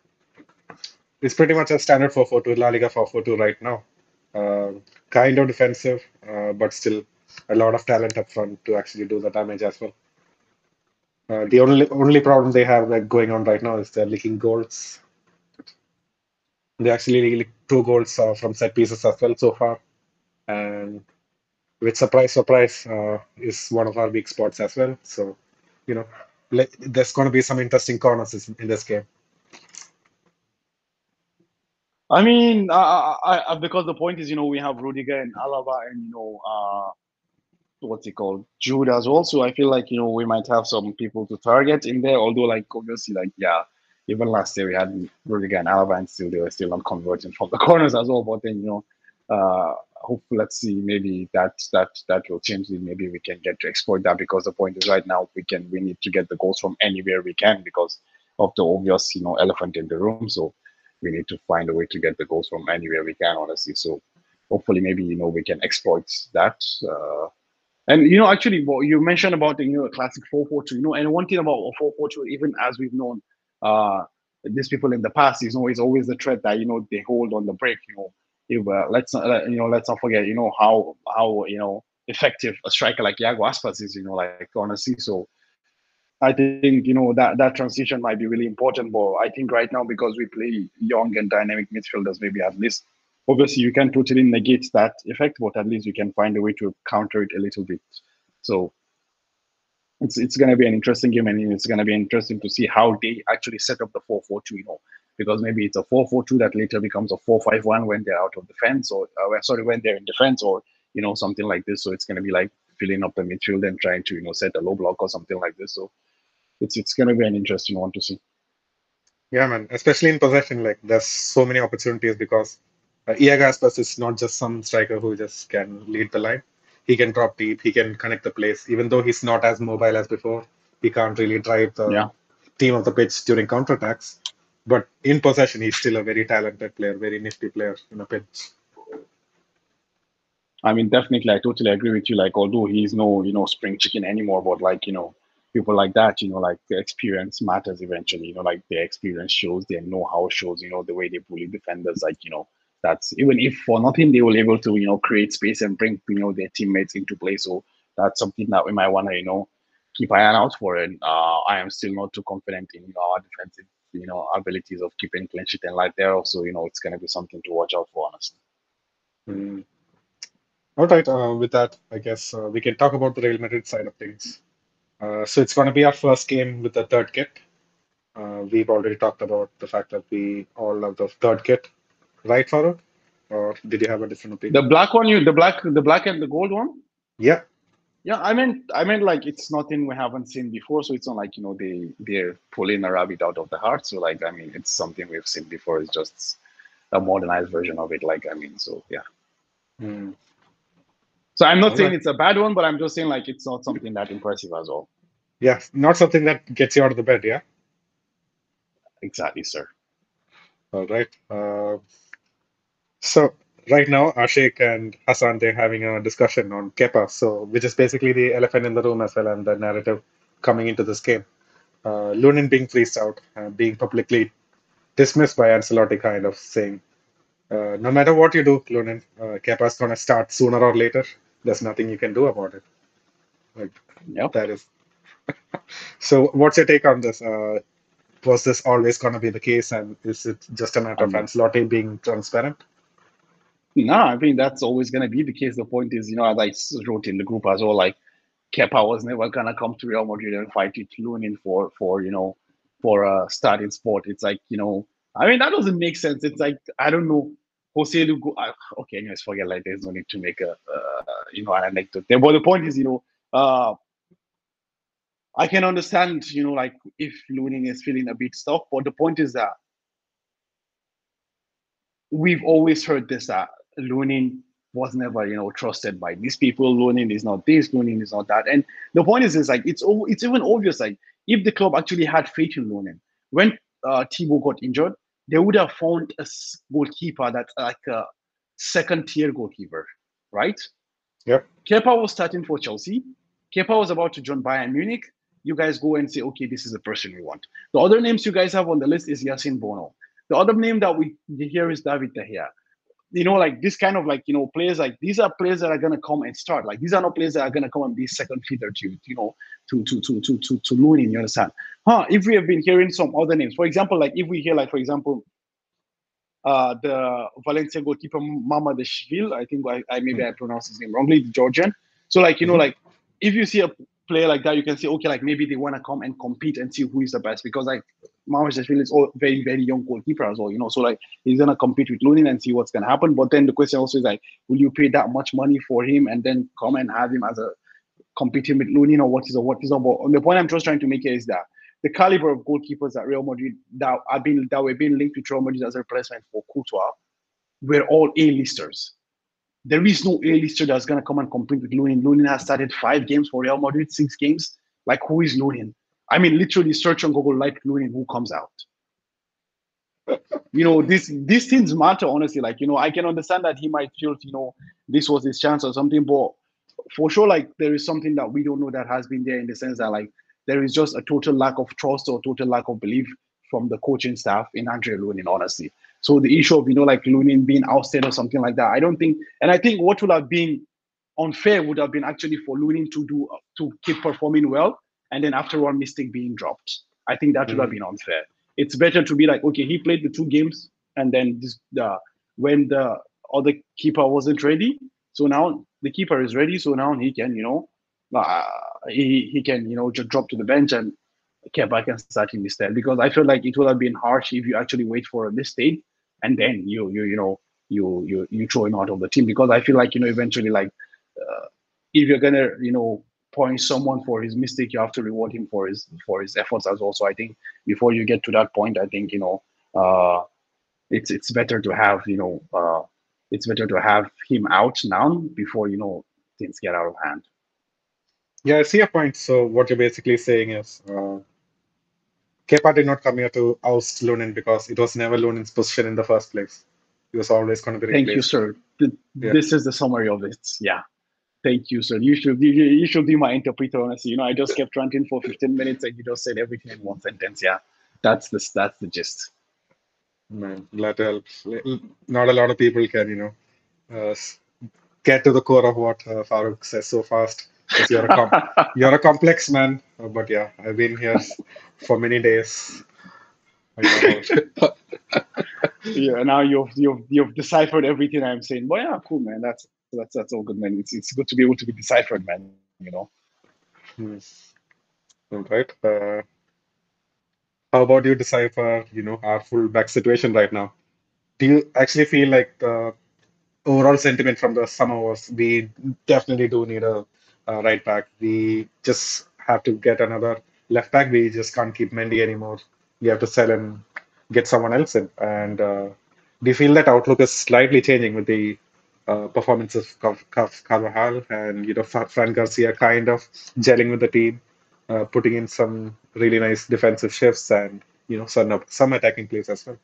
[SPEAKER 1] it's pretty much a standard 4-4-2, La Liga 4-4-2 right now. Uh, kind of defensive, uh, but still a lot of talent up front to actually do the damage as well. Uh, the only only problem they have like, going on right now is they're leaking goals. They actually leaked two goals uh, from set pieces as well so far, and with surprise, surprise, uh, is one of our weak spots as well. So, you know, there's going to be some interesting corners in in this game.
[SPEAKER 2] I mean, I, I, I, because the point is, you know, we have Rudiger and Alaba and you know, uh, what's it called, Jude as well. So I feel like you know we might have some people to target in there. Although, like obviously, like yeah, even last year we had Rudiger and Alaba, and still they were still not converting from the corners as well. But then you know, uh, hopefully, let's see, maybe that that that will change. Maybe we can get to exploit that because the point is right now we can we need to get the goals from anywhere we can because of the obvious you know elephant in the room. So we need to find a way to get the goals from anywhere we can, honestly. So hopefully, maybe you know we can exploit that. Uh, and you know, actually, what you mentioned about the you know classic four four two, you know, and one thing about four four two, even as we've known uh these people in the past, is always always the threat that you know they hold on the break. You know, if, uh, let's not you know let's not forget you know how how you know effective a striker like Iago Aspas is. You know, like honestly, so. I think you know that that transition might be really important, but I think right now because we play young and dynamic midfielders, maybe at least obviously you can totally negate that effect, but at least you can find a way to counter it a little bit. So it's it's going to be an interesting game, and it's going to be interesting to see how they actually set up the four four two. You know, because maybe it's a four four two that later becomes a four five one when they're out of defense, or uh, sorry when they're in defense, or you know something like this. So it's going to be like filling up the midfield and trying to you know set a low block or something like this. So it's it's going to be an interesting one to see.
[SPEAKER 1] Yeah, man. Especially in possession, like there's so many opportunities because uh, Iago Aspas is not just some striker who just can lead the line. He can drop deep. He can connect the plays. Even though he's not as mobile as before, he can't really drive the
[SPEAKER 2] Yeah.
[SPEAKER 1] team of the pitch during counterattacks. But in possession, he's still a very talented player, very nifty player in a pinch.
[SPEAKER 2] I mean, definitely, I totally agree with you. Like, although he's no, you know, spring chicken anymore, but like, you know, people like that, you know, like the experience matters eventually. You know, like their experience shows, their know-how shows. You know, the way they bully defenders, like, you know, that's even if for nothing they were able to, you know, create space and bring, you know, their teammates into play. So that's something that we might want to, you know, keep an eye out for. And uh, I am still not too confident in our defensive, you know, abilities of keeping clean sheet and like there. Also, you know, it's going to be something to watch out for, honestly.
[SPEAKER 1] Mm. All right, uh, with that, I guess uh, we can talk about the Real Madrid side of things. Uh, so it's going to be our first game with the third kit. Uh, we've already talked about the fact that we all love the third kit, right, Farooq? Or did you have a different opinion?
[SPEAKER 2] The black one, you the black, the black and the gold one.
[SPEAKER 1] Yeah.
[SPEAKER 2] Yeah, I mean, I mean, like it's nothing we haven't seen before, so it's not like you know they they're pulling a rabbit out of the heart. So like, I mean, it's something we've seen before. It's just a modernized version of it. Like, I mean, so yeah.
[SPEAKER 1] Mm.
[SPEAKER 2] So I'm not saying it's a bad one, but I'm just saying like it's not something that impressive as well.
[SPEAKER 1] Yeah, not something that gets you out of the bed, yeah?
[SPEAKER 2] Exactly, sir.
[SPEAKER 1] All right. Uh, so right now, Ashik and Hassan they're having a discussion on Kepa, so which is basically the elephant in the room as well, and the narrative coming into this game. Uh, Lunin being freezed out, uh, being publicly dismissed by Ancelotti, kind of saying, uh, "No matter what you do, Lunin, uh, Kepa's gonna start sooner or later. There's nothing you can do about it." Like
[SPEAKER 2] Yep.
[SPEAKER 1] that is. so, what's your take on this? Uh, was this always going to be the case, and is it just a matter of
[SPEAKER 2] Um,
[SPEAKER 1] Ancelotti being transparent?
[SPEAKER 2] No, I think that's always going to be the case. The point is, you know, as I wrote in the group as well, like Kepa was never going to come to Real Madrid and fight with Lunin for, for you know, for a starting spot. It's like, you know, I mean, that doesn't make sense. It's like, I don't know. Jose Lugo, uh, okay, anyways, forget like there's no need to make a, uh, you know, an anecdote there. But the point is, you know, uh, I can understand, you know, like if Lunin is feeling a bit stuck, but the point is that we've always heard this that Lunin was never, you know, trusted by these people. Lunin is not this, Lunin is not that. And the point is, is like it's it's even obvious. Like if the club actually had faith in Lunin, when uh, Thibaut got injured, they would have found a goalkeeper that's like a second tier goalkeeper, right?
[SPEAKER 1] Yep.
[SPEAKER 2] Kepa was starting for Chelsea. Kepa was about to join Bayern Munich. You guys go and say, okay, this is the person we want. The other names you guys have on the list is Yasin Bono. The other name that we hear is David Gea. You know, like this kind of like you know players like these are players that are gonna come and start. Like these are not players that are gonna come and be second feeder to you know to to to to to to Lunin. You understand? Huh? If we have been hearing some other names, for example, like if we hear like for example, uh, the Valencia goalkeeper Mama Deshvil, I think I, I maybe I pronounced his name wrongly, the Georgian. So like you know
[SPEAKER 1] Mhm.
[SPEAKER 2] like if you see a player like that, you can say okay like maybe they want to come and compete and see who is the best because like Deshvil is all very very young goalkeeper as well, you know. So like he's gonna compete with Lunin and see what's gonna happen. But then the question also is like, will you pay that much money for him and then come and have him as a competing with Lunin or what is or what is about? And the point I'm just trying to make here is that the caliber of goalkeepers at Real Madrid that have been that were being linked to Real Madrid as a replacement for Courtois were all A-listers. There is no A-lister that's gonna come and compete with Lunin. Lunin has started five games for Real Madrid, six games. Like who is Lunin? I mean, literally search on Google like Lunin, who comes out? you know, this these things matter honestly. Like, you know, I can understand that he might feel, you know, this was his chance or something, but for sure, like there is something that we don't know that has been there in the sense that like there is just a total lack of trust or total lack of belief from the coaching staff in Andre Lunin, honestly. So the issue of you know like Lunin being ousted or something like that, I don't think, and I think what would have been unfair would have been actually for Lunin to do to keep performing well, and then after one mistake being dropped. I think that would have
[SPEAKER 1] Mhm.
[SPEAKER 2] been unfair. It's better to be like, okay, he played the two games, and then this the when the other keeper wasn't ready, so now the keeper is ready, so now he can, you know, uh, he he can, you know, just drop to the bench and Kepa can start in instead. Because I feel like it would have been harsh if you actually wait for a mistake and then you you you know you you you throw him out of the team. Because I feel like you know eventually like uh, if you're gonna you know point someone for his mistake, you have to reward him for his for his efforts as well. So I think before you get to that point, I think you know uh, it's it's better to have you know uh, it's better to have him out now before you know things get out of hand.
[SPEAKER 1] Yeah, I see your point. So what you're basically saying is, uh, Kepa did not come here to oust Lunin because it was never Lunin's position in the first place. He was always going to be
[SPEAKER 2] Thank you, sir. Th-
[SPEAKER 1] Yeah.
[SPEAKER 2] This is the summary of it. Yeah. Thank you, sir. You should you, you should be my interpreter, honestly. You know, I just kept ranting for 15 minutes and you just said everything in one sentence. Yeah. That's the that's the gist.
[SPEAKER 1] Man, glad to help. Not a lot of people can, you know, uh, get to the core of what uh, Farooq says so fast. You're a com you're a complex man. Uh, but yeah, I've been here for many days. I know how-
[SPEAKER 2] yeah, now you've you've you've deciphered everything I'm saying. But yeah, cool, man. That's that's that's all good, man. It's it's good to be able to be deciphered, man. You know.
[SPEAKER 1] Hmm. All right. Uh, how about you decipher, you know, our full back situation right now? Do you actually feel like the overall sentiment from the summer was we definitely do need a, a right back. We just have to get another left back. We just can't keep Mendy anymore. We have to sell and get someone else in. And uh, do you feel that outlook is slightly changing with the uh, performance of Car- Car- Carvajal and you know Fran Garcia kind of gelling with the team, uh, putting in some really nice defensive shifts and you know some some attacking plays as well.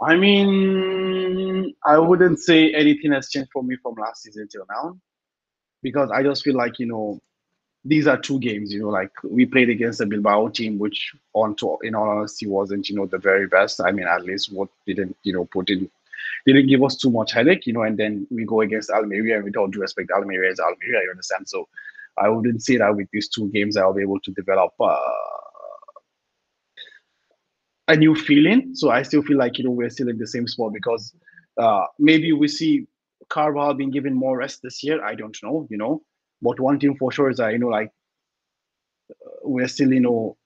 [SPEAKER 2] I mean, I wouldn't say anything has changed for me from last season till now, because I just feel like you know these are two games. You know, like we played against the Bilbao team, which on to, in all honesty wasn't you know the very best. I mean, at least what didn't you know put in didn't give us too much headache. You know, and then we go against Almeria, and with all due respect, Almeria is Almeria. You understand? So I wouldn't say that with these two games I'll be able to develop. Uh, a new feeling. So I still feel like you know we're still in the same spot because uh, maybe we see Carval being given more rest this year. I don't know, you know. But one thing for sure is that you know like we're still you know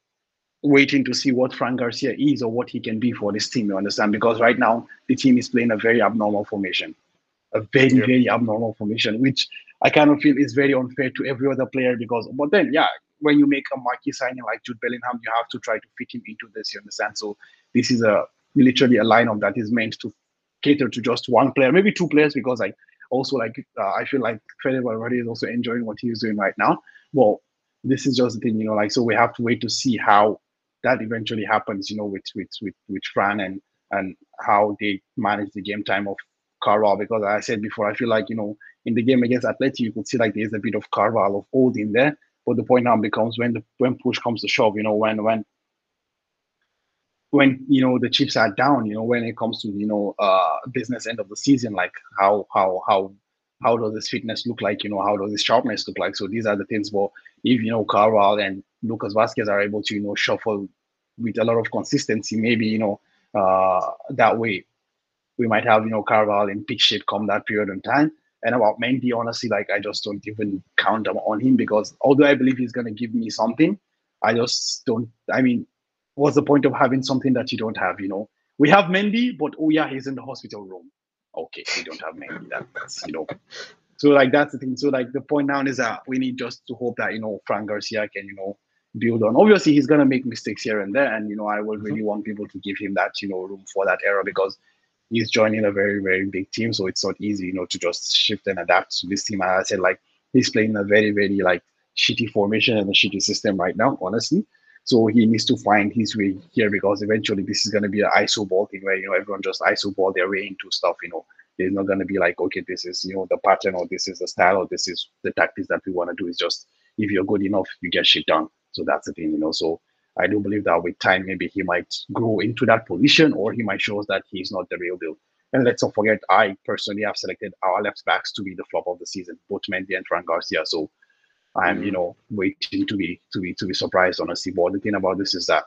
[SPEAKER 2] waiting to see what Frank Garcia is or what he can be for this team. You understand? Because right now the team is playing a very abnormal formation, a very
[SPEAKER 1] Yeah.
[SPEAKER 2] very abnormal formation, which I kind of feel is very unfair to every other player. Because but then yeah, when you make a marquee signing like Jude Bellingham, you have to try to fit him into this. You understand? So this is a literally a lineup that is meant to cater to just one player, maybe two players, because like also like uh, I feel like Fede Valverde is also enjoying what he's doing right now. Well, this is just the thing, you know, like so we have to wait to see how that eventually happens, you know, with with with with Fran and and how they manage the game time of Carval. Because I said before, I feel like you know in the game against Atleti, you could see like there's a bit of Carval of old in there. But the point now becomes when the when push comes to shove, you know, when when when you know the chips are down, you know, when it comes to you know uh business end of the season, like how how how how does this fitness look like? You know, how does this sharpness look like? So these are the things. But if you know Carval and Lucas Vasquez are able to you know shuffle with a lot of consistency, maybe you know uh that way we might have you know Carval in peak shape come that period in time. And about Mendy, honestly, like I just don't even count on him because although I believe he's gonna give me something, I just don't. I mean, what's the point of having something that you don't have? You know, we have Mendy, but oh yeah, he's in the hospital room. Okay, we don't have Mendy. That's you know. So like that's the thing. So like the point now is that we need just to hope that you know Frank Garcia can you know build on. Obviously, he's gonna make mistakes here and there, and you know I would mm-hmm. really want people to give him that you know room for that error because he's joining a very very big team, so it's not easy you know to just shift and adapt to this team. And I said like he's playing a very very like shitty formation and a shitty system right now, honestly. So he needs to find his way here because eventually this is going to be an ISO ball thing where you know everyone just ISO ball their way into stuff. You know, there's not going to be like okay, this is you know the pattern or this is the style or this is the tactics that we want to do. It's just if you're good enough, you get shit done. So that's the thing, you know. So I do believe that with time, maybe he might grow into that position or he might show us that he's not the real deal. And let's not forget, I personally have selected our left backs to be the flop of the season, both Mendy and Frank Garcia. So I'm, you know, waiting to be to be to be surprised. Honestly, but the thing about this is that,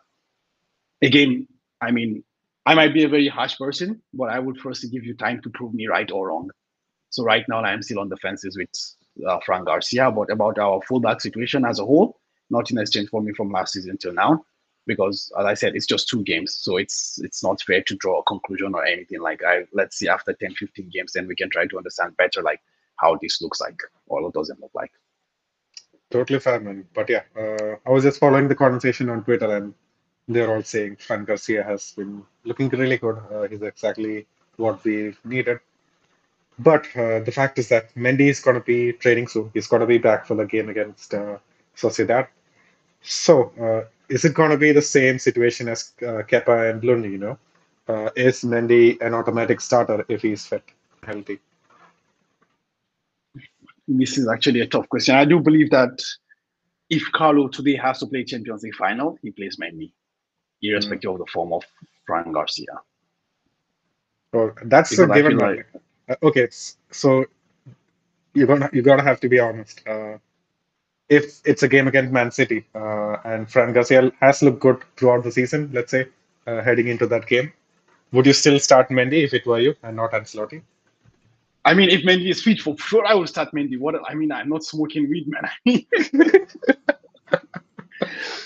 [SPEAKER 2] again, I mean, I might be a very harsh person, but I would first give you time to prove me right or wrong. So right now, I'm still on the fences with uh, Frank Garcia, but about our fullback situation as a whole, nothing has changed for me from last season till now. Because as I said, it's just two games, so it's it's not fair to draw a conclusion or anything. Like I let's see after 10, 15 games, then we can try to understand better like how this looks like or what doesn't look like.
[SPEAKER 1] Totally fair, man. But yeah, uh, I was just following the conversation on Twitter, and they're all saying Fran Garcia has been looking really good. Uh, he's exactly what we needed. But uh, the fact is that Mendy is going to be training soon. He's going to be back for the game against uh, that. So, uh, is it going to be the same situation as uh, Kepa and Looney? You know, uh, is Mendy an automatic starter if he's fit, healthy?
[SPEAKER 2] This is actually a tough question. I do believe that if Carlo today has to play Champions League final, he plays Mendy, irrespective mm. of the form of Fran Garcia.
[SPEAKER 1] Oh, that's because a given. Like... Uh, okay, so you're gonna you gotta have to be honest. Uh, if it's a game against Man City uh, and Fran Garcia has looked good throughout the season, let's say uh, heading into that game, would you still start Mendy if it were you and not Ancelotti?
[SPEAKER 2] I mean, if Mendy is fit, for sure I will start Mendy. What I mean, I'm not smoking weed, man. I mean,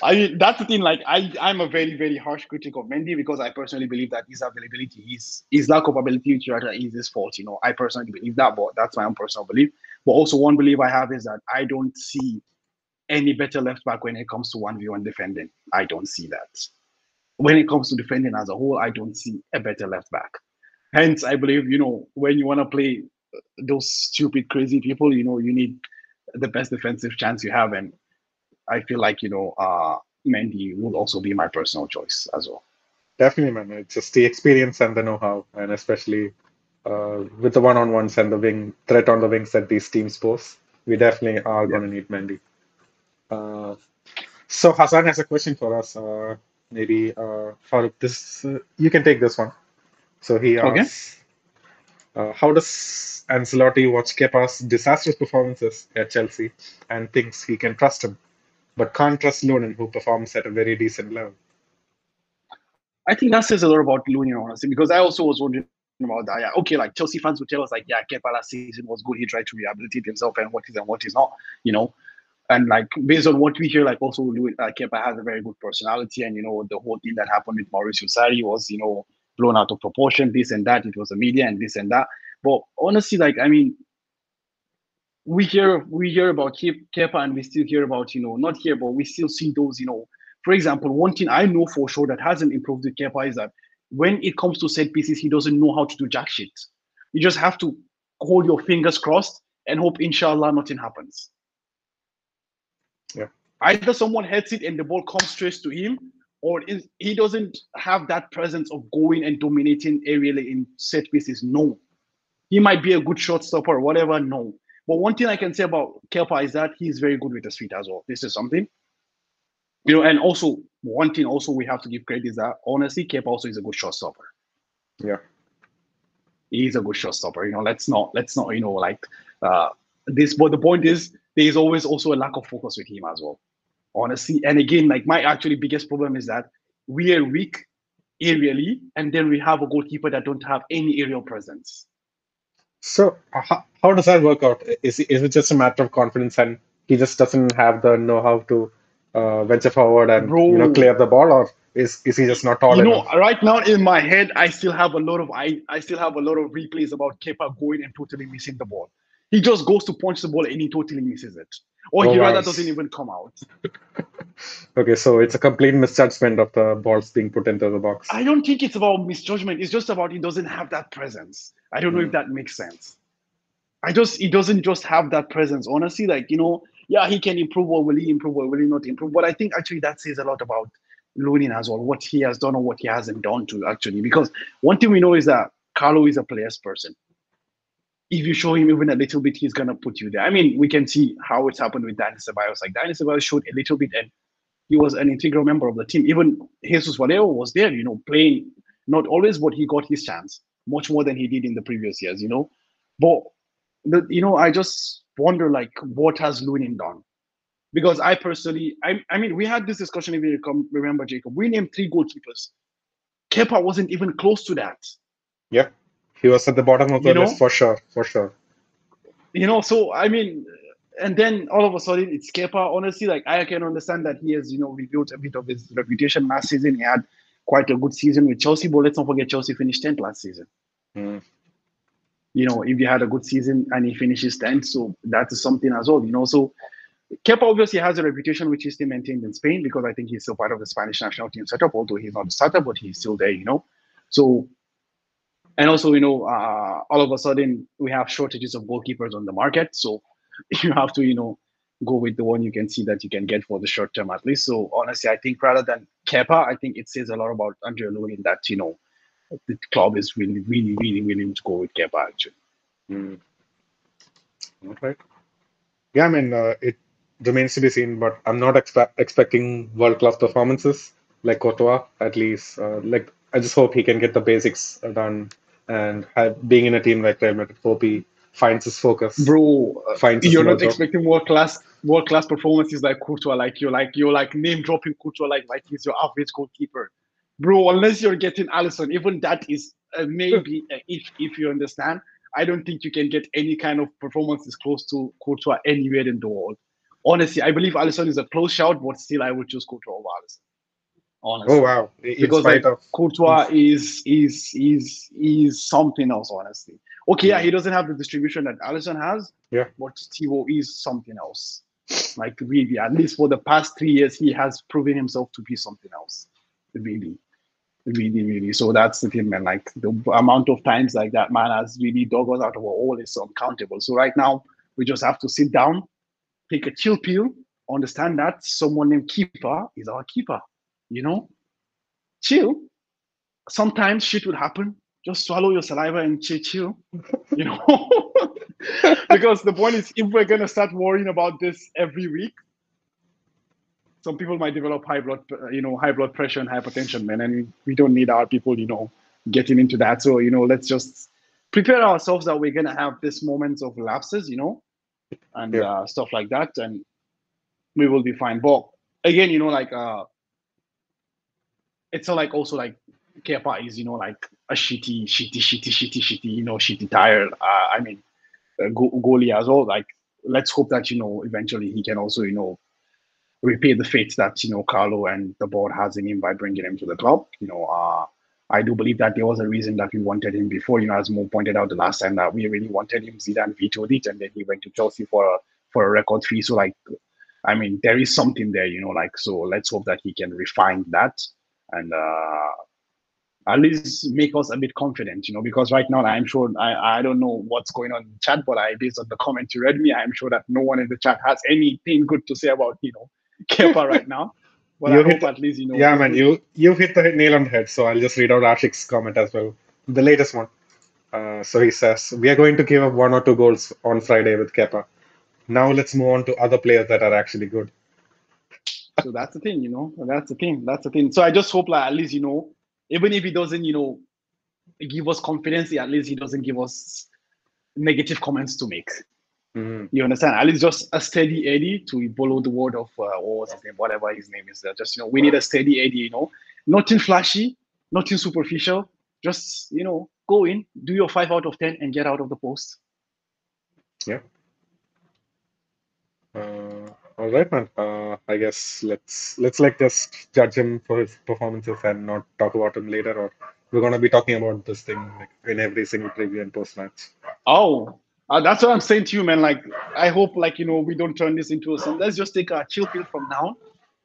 [SPEAKER 2] that's the thing. Like, I, I'm a very, very harsh critic of Mendy because I personally believe that his availability, his his lack of ability to rather is his fault. You know, I personally believe that, but that's my own personal belief. But also, one belief I have is that I don't see any better left back when it comes to one v one defending. I don't see that. When it comes to defending as a whole, I don't see a better left back. Hence, I believe you know when you want to play those stupid, crazy people, you know, you need the best defensive chance you have, and I feel like you know uh, Mendy would also be my personal choice as well.
[SPEAKER 1] Definitely, man. It's just the experience and the know-how, and especially uh, with the one-on-ones and the wing threat on the wings that these teams pose, we definitely are yeah. going to need Mendy. Uh, so Hassan has a question for us. Uh, maybe uh, for this, uh, you can take this one. So he asks, okay. uh, how does Ancelotti watch Kepa's disastrous performances at Chelsea and thinks he can trust him, but can't trust Lunin, who performs at a very decent level?
[SPEAKER 2] I think that says a lot about Lunin, honestly, because I also was wondering about that. Yeah, okay, like Chelsea fans would tell us, like, yeah, Kepa last season was good. He tried to rehabilitate himself and what is and what is not, you know and like based on what we hear, like also Louis uh, Kepa has a very good personality, and you know the whole thing that happened with Maurizio Sarri was you know blown out of proportion, this and that. It was a media and this and that. But honestly, like I mean, we hear we hear about Kepa, and we still hear about you know not here, but we still see those you know. For example, one thing I know for sure that hasn't improved with Kepa is that when it comes to set pieces, he doesn't know how to do jack shit. You just have to hold your fingers crossed and hope, inshallah, nothing happens.
[SPEAKER 1] Yeah.
[SPEAKER 2] Either someone heads it and the ball comes straight to him, or is, he doesn't have that presence of going and dominating aerially in set pieces. No. He might be a good shot stopper or whatever. No. But one thing I can say about Kepa is that he's very good with the feet as well. This is something. You know, and also one thing also we have to give credit is that honestly, Kepa also is a good shot stopper.
[SPEAKER 1] Yeah.
[SPEAKER 2] He's a good shot stopper. You know, let's not let's not, you know, like uh this but the point is there's always also a lack of focus with him as well. Honestly, and again, like my actually biggest problem is that we are weak aerially, and then we have a goalkeeper that don't have any aerial presence.
[SPEAKER 1] So how, how does that work out? Is is it just a matter of confidence, and he just doesn't have the know-how to uh, venture forward and Bro, you know clear the ball, or is is he just not tall
[SPEAKER 2] you
[SPEAKER 1] enough?
[SPEAKER 2] know, right now in my head, I still have a lot of I I still have a lot of replays about Kepa going and totally missing the ball. He just goes to punch the ball and he totally misses it. Or oh, he rather doesn't even come out.
[SPEAKER 1] okay, so it's a complete misjudgment of the balls being put into the box.
[SPEAKER 2] I don't think it's about misjudgment. It's just about he doesn't have that presence. I don't know if hmm. that makes sense. I just he doesn't just have that presence. Honestly, like you know, yeah, he can improve or will he improve or will he not improve? But I think actually that says a lot about Lunin as well, what he has done or what he hasn't done to actually. Because one thing we know is that Carlo is a player's person if you show him even a little bit, he's gonna put you there. I mean, we can see how it's happened with Dani Ceballos. Like Dani Ceballos showed a little bit, and he was an integral member of the team. Even Jesus Vallejo was there, you know, playing not always, but he got his chance much more than he did in the previous years, you know. But you know, I just wonder like what has Lunin done? Because I personally, I, I mean, we had this discussion if you come, remember, Jacob. We named three goalkeepers. Kepa wasn't even close to that.
[SPEAKER 1] Yeah. He was at the bottom of the you list for sure, for sure.
[SPEAKER 2] You know, so I mean, and then all of a sudden it's Kepa. Honestly, like I can understand that he has, you know, rebuilt a bit of his reputation last season. He had quite a good season with Chelsea, but let's not forget Chelsea finished 10th last season.
[SPEAKER 1] Mm.
[SPEAKER 2] You know, if you had a good season and he finishes 10th, so that is something as well, you know. So Kepa obviously has a reputation which is still maintained in Spain because I think he's still part of the Spanish national team setup, although he's not a starter, but he's still there, you know. So and also you know uh, all of a sudden we have shortages of goalkeepers on the market so you have to you know go with the one you can see that you can get for the short term at least. So honestly, I think rather than Kepa, I think it says a lot about Andre Lunin that you know the club is really, really, really willing to go with Kepa actually.
[SPEAKER 1] Mm. Okay. Yeah, I mean, uh, it remains to be seen, but I'm not expe- expecting world class performances like Courtois. At least, uh, like I just hope he can get the basics done and have, being in a team like Real Madrid, hope he finds his focus.
[SPEAKER 2] Bro,
[SPEAKER 1] finds his
[SPEAKER 2] you're not
[SPEAKER 1] mojo.
[SPEAKER 2] expecting world class world class performances like Courtois, like you're like you're like name dropping Courtois like like he's your average goalkeeper, bro. Unless you're getting Alisson, even that is uh, maybe uh, if if you understand. I don't think you can get any kind of performances close to Courtois anywhere in the world. Honestly, I believe Alisson is a close shout, but still, I would choose Courtois over Alisson. Honestly,
[SPEAKER 1] Oh wow!
[SPEAKER 2] Because like
[SPEAKER 1] of
[SPEAKER 2] Courtois is is is is something else, honestly. Okay, yeah, he doesn't have the distribution that Alisson has,
[SPEAKER 1] Yeah.
[SPEAKER 2] but Thibaut is something else. Like really, at least for the past three years, he has proven himself to be something else. Really, really, really. So that's the thing, man. Like the amount of times like that man has really dug us out of our hole is uncountable. So right now, we just have to sit down, take a chill pill, understand that someone named Kepa is our keeper. You know, chill. Sometimes shit would happen. Just swallow your saliva and chill, chill. You know, because the point is, if we're gonna start worrying about this every week, some people might develop high blood, uh, you know, high blood pressure and hypertension, man, and we don't need our people, you know, getting into that. So you know, let's just prepare ourselves that we're gonna have this moments of lapses, you know, and
[SPEAKER 1] Yeah.
[SPEAKER 2] uh, stuff like that, and we will be fine. But again, you know, like uh, it's like also like Kepa is, you know, like a shitty, shitty, shitty, shitty, shitty, you know, shitty tire. Uh, I mean, uh, go- goalie as well. Like, let's hope that you know eventually he can also, you know, repay the fate that you know Carlo and the board has in him by bringing him to the club. You know, uh, I do believe that there was a reason that we wanted him before. You know, as Mo pointed out the last time that we really wanted him, Zidane vetoed it, and then he went to Chelsea for a for a record fee. So like, I mean, there is something there. You know, like so. Let's hope that he can refine that and uh, at least make us a bit confident, you know, because right now I'm sure I, I don't know what's going on in the chat, but I based on the comment you read me, I'm sure that no one in the chat has anything good to say about, you know, Kepa right now. But
[SPEAKER 1] You
[SPEAKER 2] I
[SPEAKER 1] hit
[SPEAKER 2] hope at least, you know,
[SPEAKER 1] yeah, man, you you hit the nail on the head. So I'll just read out Ashik's comment as well, the latest one. Uh, so he says we are going to give up one or two goals on Friday with Kepa. Now let's move on to other players that are actually good.
[SPEAKER 2] so that's the thing, you know, that's the thing, that's the thing. So I just hope like at least, you know, even if he doesn't, you know, give us confidence, at least he doesn't give us negative comments to make.
[SPEAKER 1] Mm.
[SPEAKER 2] You understand? At least just a steady Eddie to follow the word of uh, what was his name, whatever his name is. Just you know, we need a steady Eddie. You know, nothing flashy, nothing superficial. Just you know, go in, do your five out of ten, and get out of the post.
[SPEAKER 1] Yeah. Uh, all right, man. Uh, I guess let's let's like just judge him for his performances and not talk about him later. Or we're gonna be talking about this thing like in every single preview and post match.
[SPEAKER 2] Oh, uh, that's what I'm saying to you, man. Like, I hope, like you know, we don't turn this into a. Some, let's just take a chill pill from now,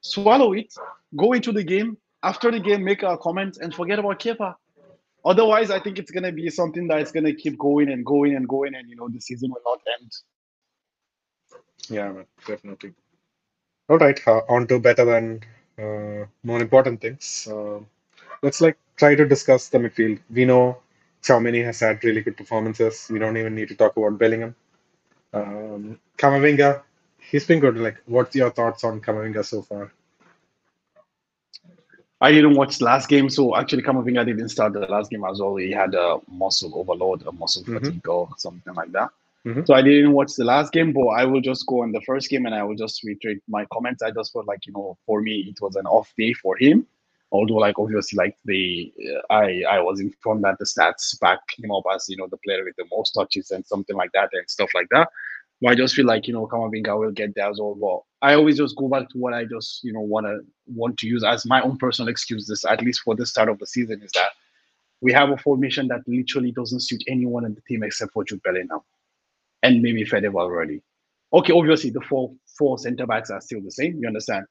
[SPEAKER 2] swallow it, go into the game. After the game, make a comment and forget about Kepa. Otherwise, I think it's gonna be something that is gonna keep going and going and going, and you know, the season will not end.
[SPEAKER 1] Yeah, man, definitely. All right, uh, on to better than uh, more important things. Uh, let's like try to discuss the midfield. We know Tchouameni has had really good performances. We don't even need to talk about Bellingham. Um, Kamavinga, he's been good. Like, what's your thoughts on Kamavinga so far?
[SPEAKER 2] I didn't watch last game, so actually Kamavinga didn't start the last game as well. He had a muscle overload, a muscle
[SPEAKER 1] Mhm.
[SPEAKER 2] fatigue, or something like that.
[SPEAKER 1] Mhm.
[SPEAKER 2] So I didn't watch the last game, but I will just go on the first game and I will just reiterate my comments. I just felt like you know, for me, it was an off day for him. Although, like obviously, like the uh, I I was informed that the stats back him up as you know the player with the most touches and something like that and stuff like that. But I just feel like you know Kamavinga will get there as well. But I always just go back to what I just you know want to want to use as my own personal excuse. This at least for the start of the season is that we have a formation that literally doesn't suit anyone in the team except for Jude Bellingham and maybe Fede already. Okay, obviously the four four center backs are still the same. You understand?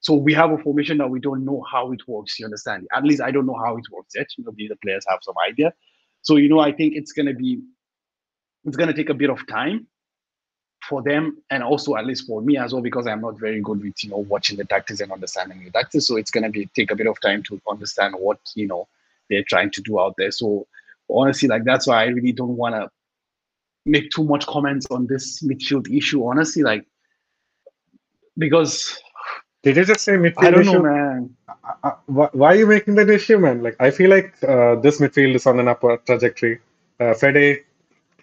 [SPEAKER 2] So we have a formation that we don't know how it works. You understand? At least I don't know how it works yet. You know, the players have some idea. So you know, I think it's gonna be, it's gonna take a bit of time for them and also at least for me as well because I'm not very good with you know watching the tactics and understanding the tactics. So it's gonna be take a bit of time to understand what you know they're trying to do out there. So honestly, like that's why I really don't want to make too much comments on this midfield issue. Honestly, like because
[SPEAKER 1] Did you just say midfield
[SPEAKER 2] I don't
[SPEAKER 1] issue?
[SPEAKER 2] know, man.
[SPEAKER 1] Why, why are you making that issue, man? Like, I feel like uh, this midfield is on an upward trajectory. Uh, Fede,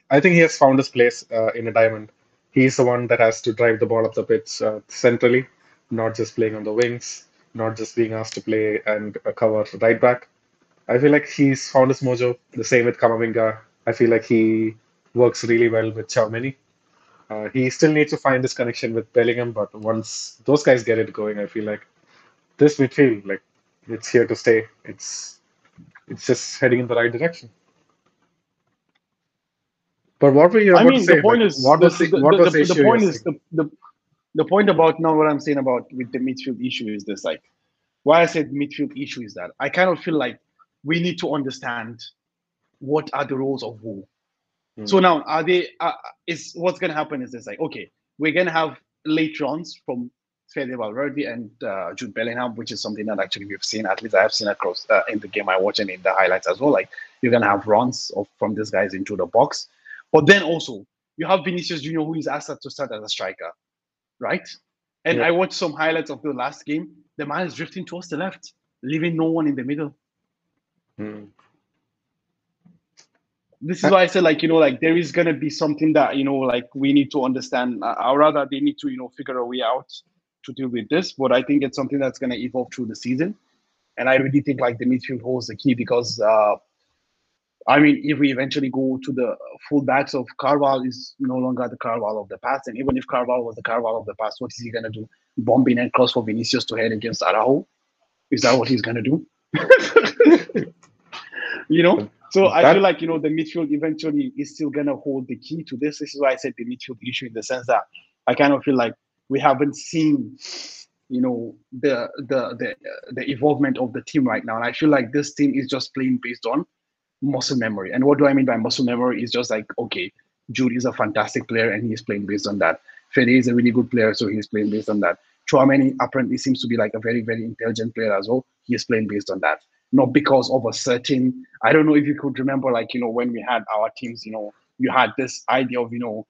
[SPEAKER 1] I think he has found his place uh, in a diamond. He's the one that has to drive the ball up the pitch uh, centrally, not just playing on the wings, not just being asked to play and uh, cover right back. I feel like he's found his mojo. The same with Kamavinga. I feel like he works really well with Tchouameni. Uh, he still needs to find his connection with Bellingham, but once those guys get it going, I feel like this midfield, like it's here to stay. It's it's just heading in the right direction. But what were you
[SPEAKER 2] I
[SPEAKER 1] about to
[SPEAKER 2] mean,
[SPEAKER 1] say?
[SPEAKER 2] the point
[SPEAKER 1] Like,
[SPEAKER 2] is
[SPEAKER 1] what
[SPEAKER 2] the
[SPEAKER 1] was the,
[SPEAKER 2] the,
[SPEAKER 1] what
[SPEAKER 2] the,
[SPEAKER 1] was the
[SPEAKER 2] the point is the, the the point about now what I'm saying about with the midfield issue is this like why I said midfield issue is that I kind of feel like we need to understand what are the roles of who. So
[SPEAKER 1] Hmm.
[SPEAKER 2] now are they uh, is what's gonna happen is this like okay we're gonna have late runs from Fede Valverde and uh, Jude Bellingham which is something that actually we've seen at least I have seen across uh, in the game I watch and in the highlights as well like you're gonna have runs of from these guys into the box but then also you have Vinicius Junior who is asked to start as a striker right and
[SPEAKER 1] Yeah.
[SPEAKER 2] I watched some highlights of the last game the man is drifting towards the left leaving no one in the middle
[SPEAKER 1] Hmm.
[SPEAKER 2] This is why I said like you know like there is gonna be something that you know like we need to understand. Or rather they need to you know figure a way out to deal with this but I think it's something that's gonna evolve through the season. And I really think like the midfield holds the key because uh I mean if we eventually go to the full backs of Carval is no longer the Carval of the past. And even if Carval was the Carval of the past what is he gonna do? Bombing and cross for Vinicius to head against Araujo? Is that what he's gonna do? You know so I
[SPEAKER 1] That
[SPEAKER 2] feel like you know the midfield eventually is still gonna hold the key to this. This is why I said the midfield issue in the sense that I kind of feel like we haven't seen, you know, the the the the evolvement of the team right now, and I feel like this team is just playing based on muscle memory. And what do I mean by muscle memory? Is just like okay, Jude is a fantastic player and he's playing based on that. Fede is a really good player, so he's playing based on that. Tchouameni apparently seems to be like a very very intelligent player as well. He is playing based on that not because of a certain i don't know if you could remember like you know when we had our teams you know you had this idea of you know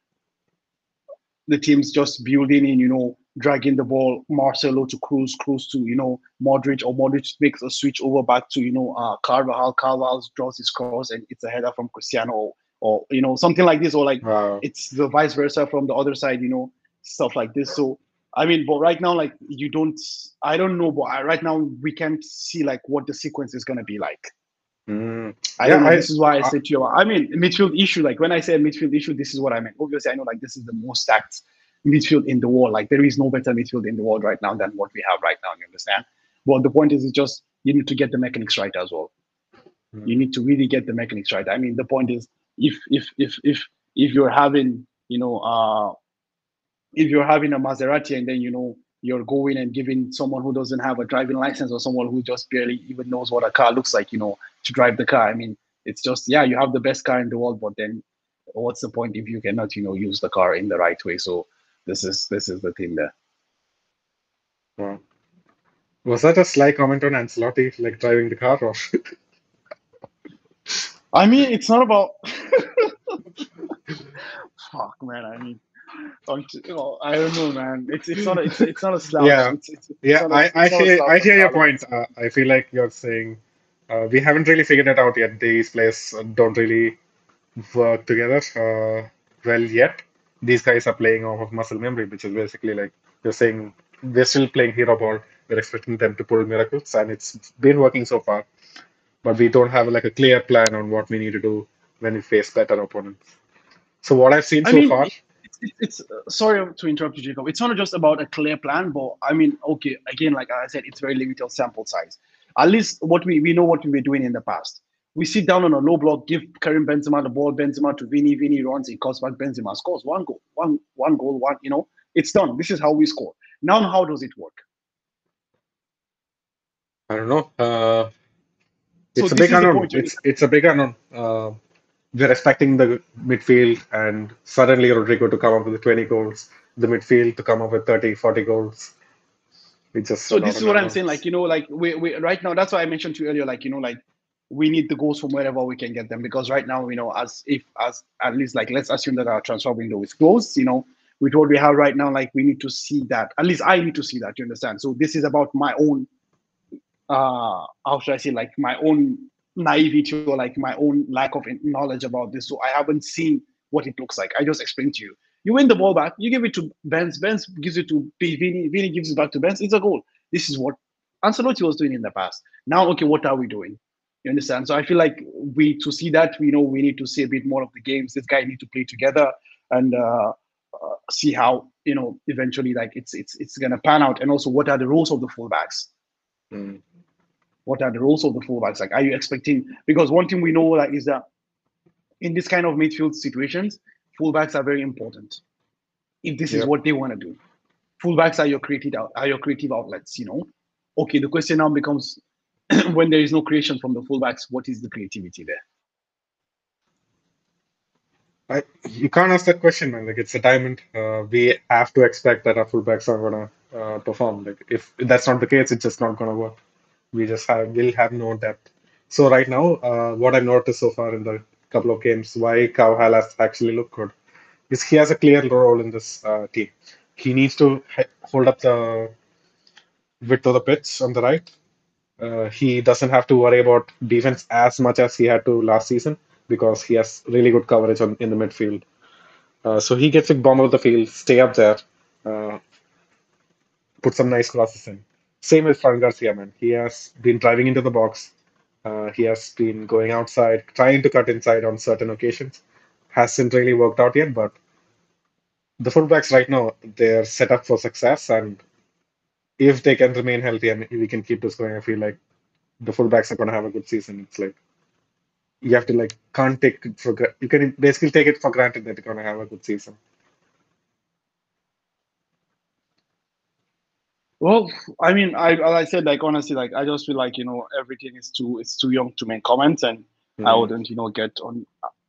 [SPEAKER 2] the teams just building in you know dragging the ball marcelo to Kroos, Kroos to you know modric or modric makes a switch over back to you know uh carvajal carvajal draws his cross and it's a header from cristiano or, or you know something like this or like
[SPEAKER 1] wow.
[SPEAKER 2] it's the vice versa from the other side, you know, stuff like this. So I mean, but right now, like you don't, I don't know, but I, right now we can't see like what the sequence is gonna be like.
[SPEAKER 1] Hmm.
[SPEAKER 2] I
[SPEAKER 1] Yeah,
[SPEAKER 2] don't know.
[SPEAKER 1] I,
[SPEAKER 2] this is why I
[SPEAKER 1] I
[SPEAKER 2] said to you, I mean, midfield issue. Like when I say midfield issue, this is what I meant. Obviously, I know like this is the most stacked midfield in the world. Like there is no better midfield in the world right now than what we have right now. You understand? But the point is, it's just you need to get the mechanics right as well.
[SPEAKER 1] Hmm.
[SPEAKER 2] You need to really get the mechanics right. I mean, the point is, if if if if if you're having, you know, uh, if you're having a Maserati and then you know you're going and giving someone who doesn't have a driving license or someone who just barely even knows what a car looks like, you know, to drive the car. I mean, it's just yeah, you have the best car in the world, but then what's the point if you cannot, you know, use the car in the right way? So this is this is the thing there.
[SPEAKER 1] wow. Was that a sly comment on Ancelotti, like driving the car, or
[SPEAKER 2] I mean, it's not about fuck, man. I mean, don't you know, I don't know, man. It's it's not a, it's it's not a slouch.
[SPEAKER 1] yeah,
[SPEAKER 2] It's it's, it's
[SPEAKER 1] yeah?
[SPEAKER 2] not a
[SPEAKER 1] I
[SPEAKER 2] it's
[SPEAKER 1] I hear I hear your
[SPEAKER 2] talent.
[SPEAKER 1] point. Uh, I feel like you're saying uh, we haven't really figured it out yet. These players uh, don't really work together uh, well yet. These guys are playing off of muscle memory, which is basically like you're saying we're still playing hero ball. We're expecting them to pull miracles, and it's been working so far. But we don't have like a clear plan on what we need to do when we face better opponents. So what I've seen
[SPEAKER 2] I
[SPEAKER 1] so
[SPEAKER 2] mean,
[SPEAKER 1] far,
[SPEAKER 2] it's, uh, sorry to interrupt you, Jacob. It's not just about a clear plan, but I mean, okay, again, like I said, it's very limited sample size. At least what we, we know what we were doing in the past. We sit down on a low block, give Karim Benzema the ball, Benzema to Vini, Vini runs, he cuts back, Benzema scores one goal, one one goal, one. You know, it's done. This is how we score. Now, how does it work?
[SPEAKER 1] I don't know. Uh,
[SPEAKER 2] So
[SPEAKER 1] it's a big unknown. It's it's a big unknown. Uh, we're expecting the midfield and suddenly Rodrygo to come up with 20 goals, the midfield to come up with 30, 40 goals. We just
[SPEAKER 2] so this is what I'm saying. Like you know, like we, we right now. That's why I mentioned to you earlier. Like you know, like we need the goals from wherever we can get them because right now, you know, as if as at least like let's assume that our transfer window is closed. You know, with what we have right now, like we need to see that. At least I need to see that. You understand? So this is about my own. uh How should I say? Like my own naivety or like my own lack of knowledge about this. So I haven't seen what it looks like. I just explained to you. You win the ball back, you give it to Benz, Benz gives it to Vini, Vini gives it back to Benz. It's a goal. This is what Ancelotti was doing in the past. Now, okay, what are we doing? You understand? So I feel like we to see that we know we need to see a bit more of the games. This guy need to play together and uh, uh, see how you know eventually like it's it's it's gonna pan out. And also, what are the roles of the fullbacks?
[SPEAKER 1] Mm.
[SPEAKER 2] What are the roles of the fullbacks? Like, are you expecting? Because one thing we know like is that in this kind of midfield situations, fullbacks are very important. If this yep. is what they want to do, fullbacks are your creative are your creative outlets. You know, okay. The question now becomes when there is no creation from the fullbacks, what is the creativity there?
[SPEAKER 1] I, you can't ask that question, man. Like it's a diamond. Uh, we have to expect that our fullbacks are gonna uh, perform. Like if that's not the case, it's just not gonna work. We just have will have no depth. So right now, uh, what I've noticed so far in the couple of games, why Carvajal has actually looked good, is he has a clear role in this uh, team. He needs to hold up the width of the pitch on the right. Uh, he doesn't have to worry about defense as much as he had to last season because he has really good coverage on, in the midfield. Uh, so he gets a bomb of the field, stay up there, uh, put some nice crosses in. Same with Fran Garcia, man. He has been driving into the box. Uh, he has been going outside, trying to cut inside on certain occasions. Hasn't really worked out yet, but the fullbacks right now they're set up for success, and if they can remain healthy and we can keep this going, I feel like the fullbacks are going to have a good season. It's like you have to like can't take it for you can basically take it for granted that they're going to have a good season.
[SPEAKER 2] Well, I mean, I as I said, like honestly, like I just feel like you know everything is too it's too young to make comments, and mm. I wouldn't you know get on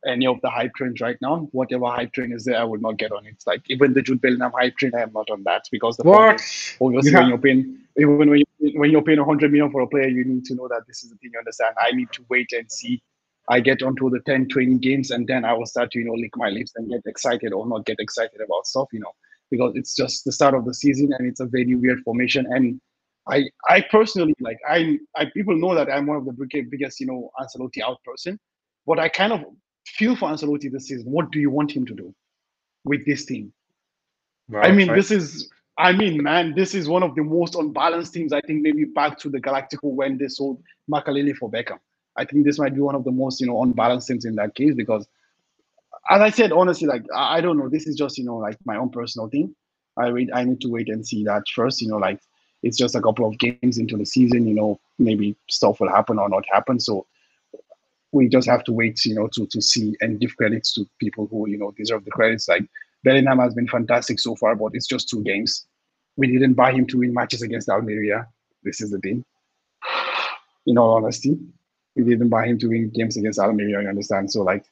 [SPEAKER 2] any of the hype trains right now. Whatever hype train is there, I would not get on it. Like even the Jude Bellingham hype train, I am not on that because the
[SPEAKER 1] what?
[SPEAKER 2] Is, obviously yeah. when you're paying even when you when you're paying 100 million for a player, you need to know that this is the thing. You understand? I need to wait and see. I get onto the 10, 20 games, and then I will start to you know lick my lips and get excited or not get excited about stuff. You know because it's just the start of the season and it's a very weird formation. And I I personally like I I people know that I'm one of the biggest you know Ancelotti out person, but I kind of feel for Ancelotti this season. What do you want him to do with this team? Well, I mean, this is I mean, man, this is one of the most unbalanced teams. I think maybe back to the Galactico when they sold Makelele for Beckham. I think this might be one of the most you know unbalanced teams in that case because as I said, honestly, like I, don't know. This is just you know like my own personal thing. I wait. I need to wait and see that first. You know, like it's just a couple of games into the season. You know, maybe stuff will happen or not happen. So we just have to wait. You know, to to see and give credits to people who you know deserve the credits. Like Bellingham has been fantastic so far, but it's just two games. We didn't buy him to win matches against Almeria. This is the thing. In all honesty, we didn't buy him to win games against Almeria. You understand? So like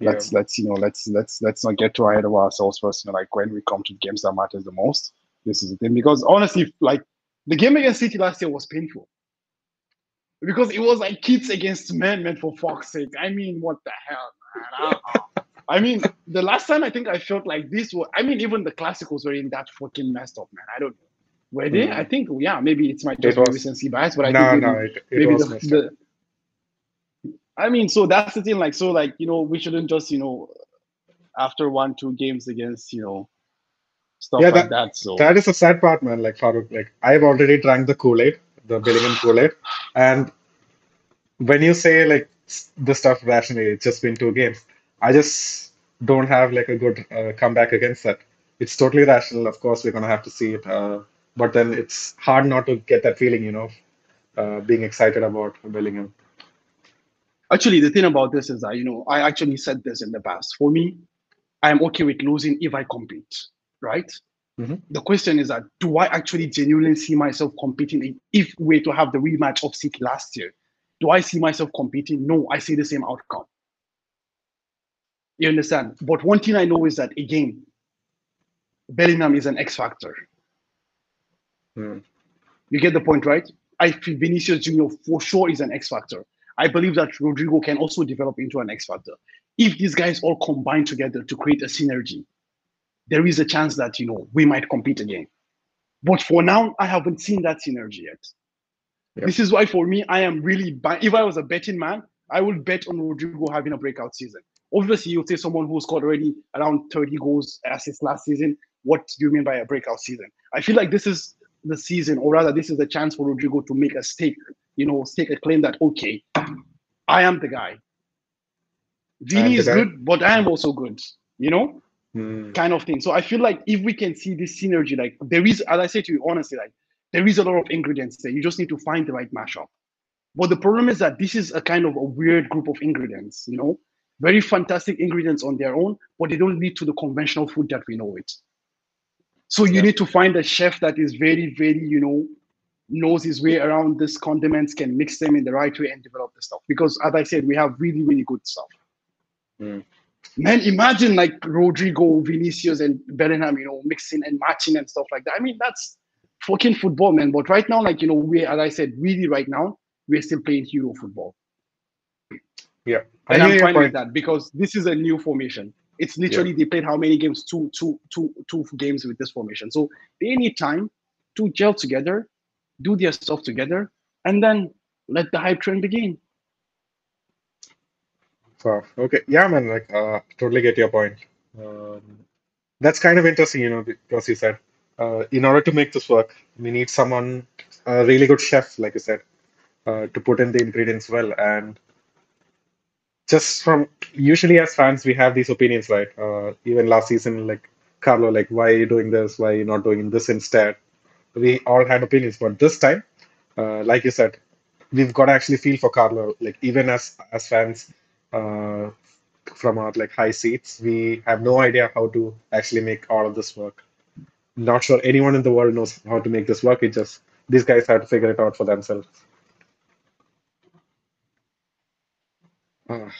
[SPEAKER 2] yeah. let's let's you know let's let's let's not get too ahead of ourselves first. You know, like when we come to games that matters the most, this is the thing. Because honestly, like the game against City last year was painful. Because it was like kids against men, man, for fuck's sake. I mean, what the hell, man? I, I mean, the last time I think I felt like this was, I mean, even the classicals were in that fucking messed up, man. I don't know. Were they? Mm. I think, yeah, maybe it's my just it recency bias, but I
[SPEAKER 1] no,
[SPEAKER 2] think
[SPEAKER 1] maybe, no, it, it maybe the,
[SPEAKER 2] the, I mean, so that's the thing. Like, so, like, you know, we shouldn't just, you know, after one, two games against, you know, stuff yeah, like that, that. So
[SPEAKER 1] that is a sad part, man. Like Farooq, like I've already drank the Kool Aid, the Bellingham Kool Aid, and when you say like the stuff rationally, it's just been two games. I just don't have like a good uh, comeback against that. It's totally rational. Of course, we're gonna have to see it, uh, but then it's hard not to get that feeling, you know, uh, being excited about Bellingham.
[SPEAKER 2] Actually, the thing about this is that, you know, I actually said this in the past. For me, I am okay with losing if I compete, right?
[SPEAKER 1] Mm-hmm.
[SPEAKER 2] The question is that do I actually genuinely see myself competing if we were to have the rematch of City last year? Do I see myself competing? No, I see the same outcome. You understand? But one thing I know is that again, Bellingham is an X factor.
[SPEAKER 1] Hmm.
[SPEAKER 2] You get the point, right? I feel Vinicius Junior for sure is an X factor. I believe that Rodrygo can also develop into an X factor. If these guys all combine together to create a synergy, there is a chance that you know we might compete again. But for now, I haven't seen that synergy yet.
[SPEAKER 1] Yep.
[SPEAKER 2] This is why, for me, I am really. If I was a betting man, I would bet on Rodrygo having a breakout season. Obviously, you'll say someone who scored already around 30 goals assists last season. What do you mean by a breakout season? I feel like this is the season, or rather, this is the chance for Rodrygo to make a stake, you know, stake a claim that okay, I am the guy. Vini is good, but I am also good. You know,
[SPEAKER 1] mm.
[SPEAKER 2] kind of thing. So I feel like if we can see this synergy, like there is, as I say to you honestly, like there is a lot of ingredients there. You just need to find the right mashup. But the problem is that this is a kind of a weird group of ingredients, you know, very fantastic ingredients on their own, but they don't lead to the conventional food that we know it. So you yeah. need to find a chef that is very, very, you know, knows his way around these condiments, can mix them in the right way and develop the stuff. Because as I said, we have really, really good stuff.
[SPEAKER 1] Mm.
[SPEAKER 2] Man, imagine like Rodrygo, Vinicius, and Bellingham, you know, mixing and matching and stuff like that. I mean, that's fucking football, man. But right now, like, you know, we, as I said, really right now, we're still playing hero football.
[SPEAKER 1] Yeah.
[SPEAKER 2] And I'm fine with that because this is a new formation. It's literally yeah. they played how many games? Two, two, two, two games with this formation. So they need time to gel together, do their stuff together, and then let the hype train begin.
[SPEAKER 1] So okay, yeah, man. Like, uh, totally get your point. Um, that's kind of interesting, you know, because you said uh, in order to make this work, we need someone, a really good chef, like you said, uh, to put in the ingredients well. And just from usually as fans, we have these opinions, right? Uh, even last season, like Carlo, like why are you doing this? Why are you not doing this instead? We all had opinions, but this time, uh, like you said, we've got to actually feel for Carlo. Like even as as fans, uh, from our like high seats, we have no idea how to actually make all of this work. Not sure anyone in the world knows how to make this work. It just these guys have to figure it out for themselves. Uh,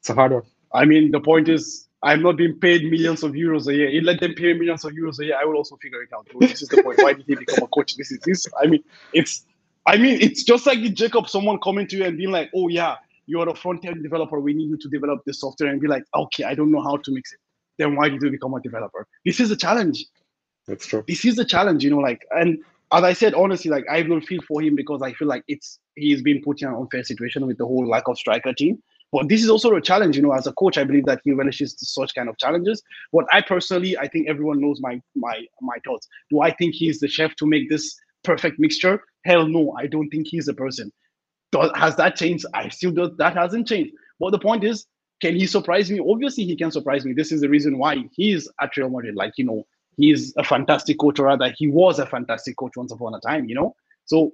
[SPEAKER 1] it's a hard one.
[SPEAKER 2] I mean, the point is, I'm not being paid millions of euros a year. You let them pay millions of euros a year, I will also figure it out. this is the point. Why did he become a coach? This is this. I mean, it's. I mean, it's just like Jacob, someone coming to you and being like, "Oh yeah, you're a front end developer. We need you to develop the software," and be like, "Okay, I don't know how to mix it." Then why did you become a developer? This is a challenge.
[SPEAKER 1] That's true.
[SPEAKER 2] This is a challenge, you know. Like, and as I said, honestly, like I will feel for him because I feel like it's he's been put in an unfair situation with the whole lack of striker team. But this is also a challenge, you know. As a coach, I believe that he relishes such kind of challenges. But I personally, I think everyone knows my my my thoughts. Do I think he's the chef to make this perfect mixture? Hell no, I don't think he's the person. Does, has that changed? I still do. That hasn't changed. But the point is, can he surprise me? Obviously, he can surprise me. This is the reason why he's at Real Madrid. Like you know, he's a fantastic coach, or rather, he was a fantastic coach once upon a time, you know. So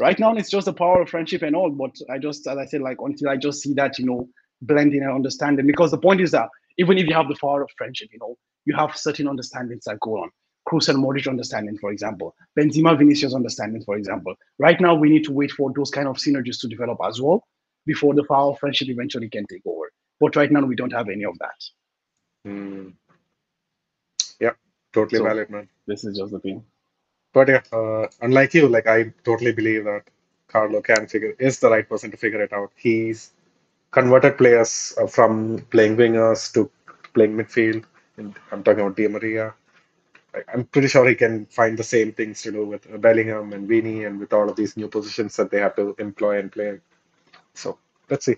[SPEAKER 2] right now, it's just the power of friendship and all. But I just, as I said, like until I just see that, you know, blending and understanding. Because the point is that even if you have the power of friendship, you know, you have certain understandings that go on. Kroos and Modric understanding, for example, Benzema, Vinicius understanding, for example. Right now, we need to wait for those kind of synergies to develop as well before the power of friendship eventually can take over. But right now, we don't have any of that.
[SPEAKER 1] Mm. Yeah, Totally
[SPEAKER 2] So-
[SPEAKER 1] valid, man.
[SPEAKER 2] This is just the thing.
[SPEAKER 1] But yeah, uh, unlike you, like I totally believe that Carlo can figure is the right person to figure it out. He's converted players uh, from playing wingers to playing midfield. And I'm talking about Di Maria. I- I'm pretty sure he can find the same things to do with Bellingham and Vini and with all of these new positions that they have to employ and play. So let's see.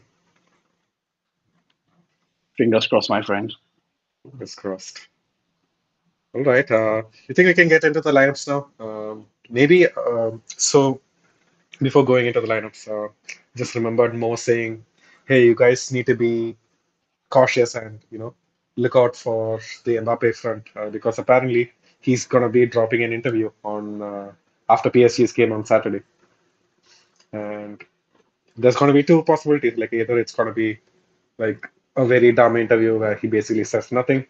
[SPEAKER 2] Fingers crossed, my friend.
[SPEAKER 1] Fingers crossed. All right. Uh, you think we can get into the lineups now? Um, maybe. Um, so before going into the lineups, uh, just remembered Mo saying, "Hey, you guys need to be cautious and you know look out for the Mbappe front uh, because apparently he's gonna be dropping an interview on uh, after PSG's game on Saturday, and there's gonna be two possibilities. Like either it's gonna be like a very dumb interview where he basically says nothing,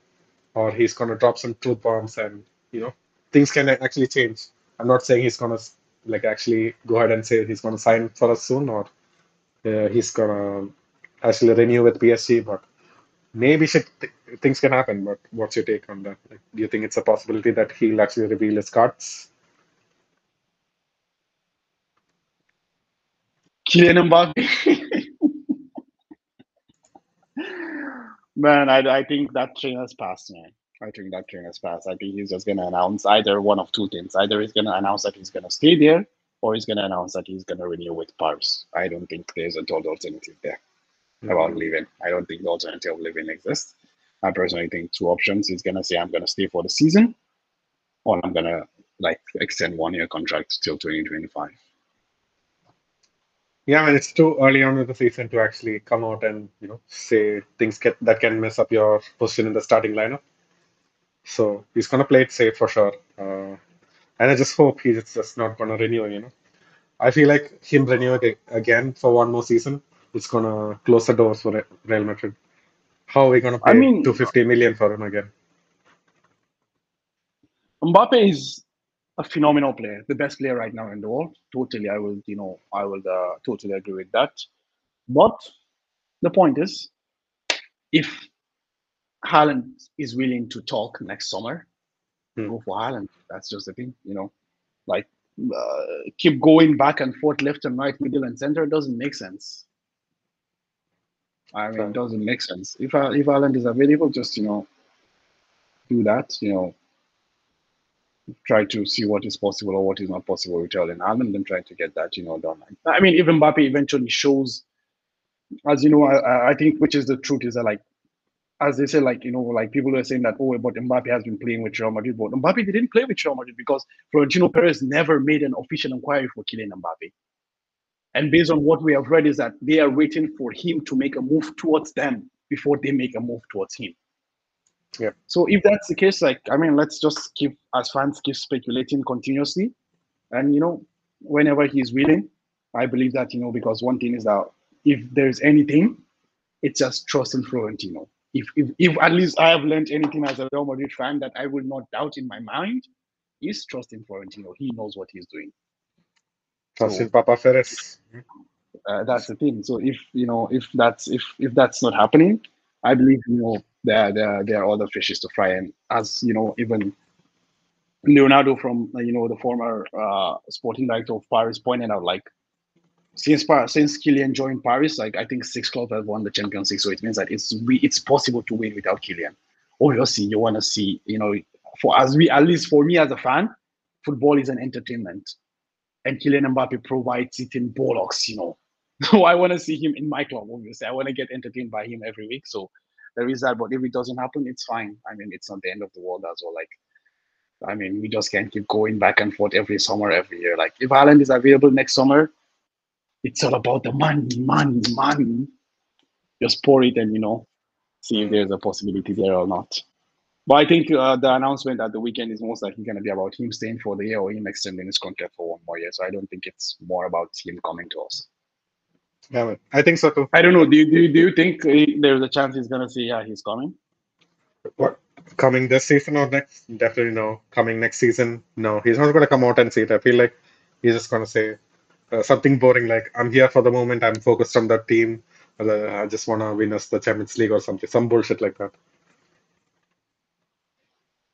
[SPEAKER 1] or he's gonna drop some truth bombs and you know things can actually change. I'm not saying he's gonna like actually go ahead and say he's gonna sign for us soon or uh, he's gonna actually renew with PSG, but maybe th things can happen. But what's your take on that? Like, do you think it's a possibility that he'll actually reveal his cards?
[SPEAKER 2] Kylian Mbappe. man, I, I think that train has passed, man. I think that train has passed. I think he's just gonna announce either one of two things. Either he's gonna announce that he's gonna stay there, or he's gonna announce that he's gonna renew with Paris. I don't think there's a total alternative there about mm-hmm. leaving. I don't think the alternative of leaving exists. I personally think two options. He's gonna say I'm gonna stay for the season, or I'm gonna like extend one year contract till 2025.
[SPEAKER 1] Yeah, mean, it's too early on in the season to actually come out and you know say things get, that can mess up your position in the starting lineup. So he's gonna play it safe for sure, uh, and I just hope he's just not gonna renew. You know, I feel like him renewing again for one more season is gonna close the doors for Real Madrid. How are we gonna pay
[SPEAKER 2] I mean,
[SPEAKER 1] 250 million for him again?
[SPEAKER 2] Mbappe is a phenomenal player, the best player right now in the world. Totally, I will, you know, I will uh, totally agree with that. But the point is, if Haaland is willing to talk next summer,
[SPEAKER 1] Hmm.
[SPEAKER 2] go for Haaland. That's just the thing, you know. Like uh, keep going back and forth, left and right, middle and center doesn't make sense. I mean, it doesn't make sense. If uh, if Haaland is available, just you know, do that. You know, try to see what is possible or what is not possible with Erling Haaland and try to get that, you know, done. I mean, even Mbappe eventually shows, as you know, I, I think which is the truth is that like, as they say, like you know, like people are saying that oh, but Mbappe has been playing with Real Madrid, but Mbappe didn't play with Real Madrid because Florentino Perez never made an official inquiry for Kylian Mbappe. And based on what we have read, is that they are waiting for him to make a move towards them before they make a move towards him.
[SPEAKER 1] Yeah.
[SPEAKER 2] So if that's the case, like I mean, let's just keep as fans keep speculating continuously, and you know, whenever he's willing, I believe that you know because one thing is that if there's anything, it's just trust in Florentino. If if, if at least I have learned anything as a Real Madrid fan that I will not doubt in my mind, is trust in Florentino. He knows what he's doing.
[SPEAKER 1] Trust
[SPEAKER 2] So-
[SPEAKER 1] in Papa Ferris.
[SPEAKER 2] Uh, that's the thing. So if you know if that's if if that's not happening, I believe you know there there there are other fishes to fry. And as you know, even Leonardo from uh, you know the former uh, sporting director of Paris pointed out, like since Par- since Kylian joined Paris, like I think six clubs have won the Champions League. So it means that it's we, it's possible to win without Kylian. Obviously, you want to see you know for as we at least for me as a fan, football is an entertainment, and Kylian Mbappe provides it in bollocks. You know, so I want to see him in my club. Obviously, I want to get entertained by him every week. So there is that. But if it doesn't happen, it's fine. I mean, it's not the end of the world as well. Like, I mean, we just can't keep going back and forth every summer, every year. Like, if Haaland is available next summer, it's all about the money, money, money. Just pour it and you know, see if there's a possibility there or not. But I think uh, the announcement at the weekend is most likely going to be about him staying for the year or him extending his contract for one more year. So I don't think it's more about him coming to us.
[SPEAKER 1] Yeah. I think so too.
[SPEAKER 2] I don't know. Do you, do you, do you think uh, there's a chance he's going to say, yeah, he's coming?
[SPEAKER 1] What coming this season or next? Definitely no. Coming next season, no. He's not going to come out and say it. I feel like he's just going to say uh, something boring like, "I'm here for the moment. I'm focused on that team. I just want to win us the Champions League or something. Some bullshit like that."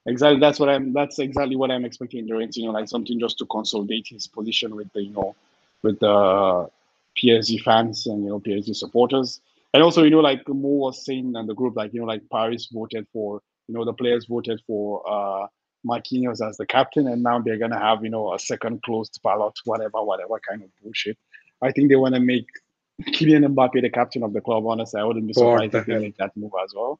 [SPEAKER 2] Exactly. That's what I'm. That's exactly what I'm expecting. Durant, you know, like something just to consolidate his position with the, you know, with the PSG fans and you know PSG supporters. And also, you know, like Mo was saying in the group, like you know, like Paris voted for, you know, the players voted for uh Marquinhos as the captain, and now they're gonna have, you know, a second closed ballot, whatever, whatever kind of bullshit. I think they want to make Kylian Mbappe the captain of the club. Honestly, I wouldn't be surprised if they make that move as well.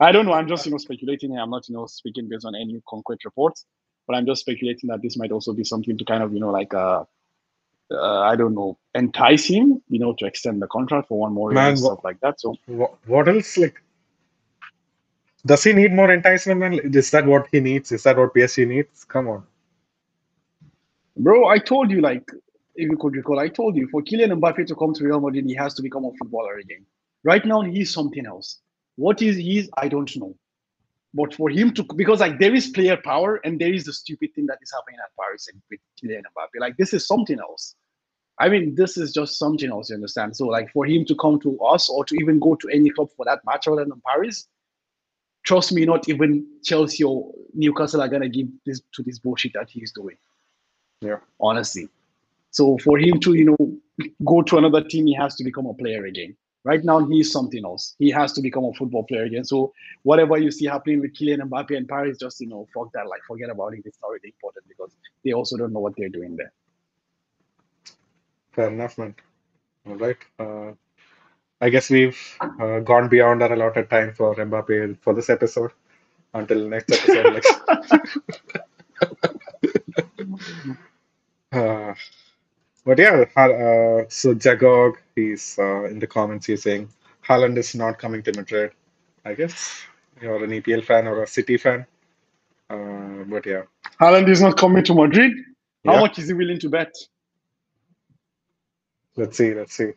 [SPEAKER 2] I don't know. I'm just you know speculating. here. I'm not you know speaking based on any concrete reports, but I'm just speculating that this might also be something to kind of you know like uh, uh I don't know entice him you know to extend the contract for one more year
[SPEAKER 1] Man,
[SPEAKER 2] and stuff like that. So
[SPEAKER 1] What, what else? Like, does he need more enticement? Man? Is that what he needs? Is that what PSG needs? Come on.
[SPEAKER 2] bro, I told you like if you could recall, I told you for Kylian Mbappe to come to Real Madrid, he has to become a footballer again. Right now, he's something else. What is he I don't know. But for him to, because like there is player power and there is the stupid thing that is happening at Paris and with Kylian Mbappe. Like this is something else. I mean, this is just something else, you understand? So, like, for him to come to us or to even go to any club for that match other than in Paris, trust me, not even Chelsea or Newcastle are gonna give this to this bullshit that he's doing.
[SPEAKER 1] Yeah.
[SPEAKER 2] Honestly. So for him to, you know, go to another team, he has to become a player again. Right now, he's something else. He has to become a football player again. So whatever you see happening with Kylian Mbappe and Paris, just you know, fuck that. Like forget about it. It's not really important because they also don't know what they're doing there.
[SPEAKER 1] Fair enough, man. All right. Uh, I guess we've uh, gone beyond our allotted time for Mbappe for this episode. Until next episode, like, uh, but yeah, Ha- uh, so Jagog, he's uh, in the comments. He's saying Haaland is not coming to Madrid. I guess you're an EPL fan or a City fan. Uh, but yeah,
[SPEAKER 2] Haaland is not coming to Madrid. How
[SPEAKER 1] yeah.
[SPEAKER 2] much is he willing to bet?
[SPEAKER 1] Let's see. Let's see.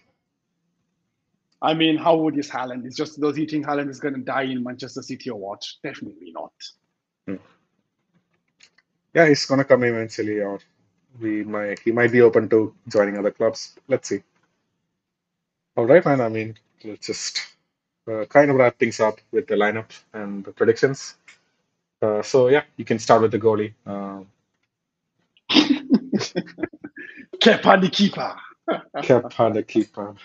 [SPEAKER 2] I mean, how old is Haaland? It's just does he think Haaland is going to die in Manchester City or what? Definitely not.
[SPEAKER 1] Yeah, he's gonna come eventually, or we might he might be open to joining other clubs. Let's see. All right, man. I mean, let's just uh, kind of wrap things up with the lineup and the predictions. Uh, so yeah, you can start with the goalie. Um,
[SPEAKER 2] Kepa the keeper.
[SPEAKER 1] Kepa, the keeper.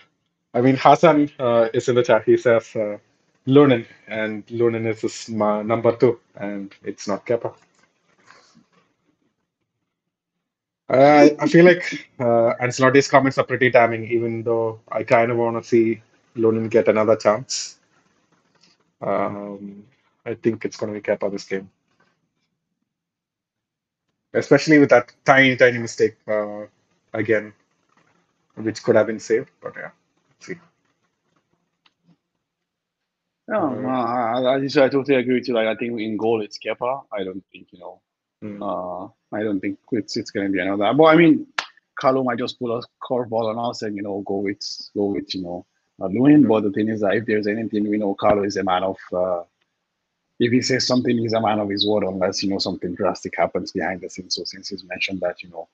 [SPEAKER 1] I mean, Hassan uh, is in the chat. He says uh, Lunin, and Lunin is his ma- number two, and it's not Kepa. I I feel like uh, Ancelotti's comments are pretty damning, even though I kind of want to see Lunin get another chance. Um, I think it's going to be Kepa this game, especially with that tiny, tiny mistake uh, again, which could have been saved. But yeah, let's see.
[SPEAKER 2] No,
[SPEAKER 1] Uh,
[SPEAKER 2] I, I, I totally agree with you. Like, I think in goal it's Kepa. I don't think you know.
[SPEAKER 1] Mm,
[SPEAKER 2] Uh, I don't think it's it's going to be another. But I mean, Carlo might just pull a curveball on us and you know go with go with you know Lunin. But the thing is that if there's anything we know, Carlo is a man of. Uh, if he says something, he's a man of his word, unless you know something drastic happens behind the scenes. So since he's mentioned that you know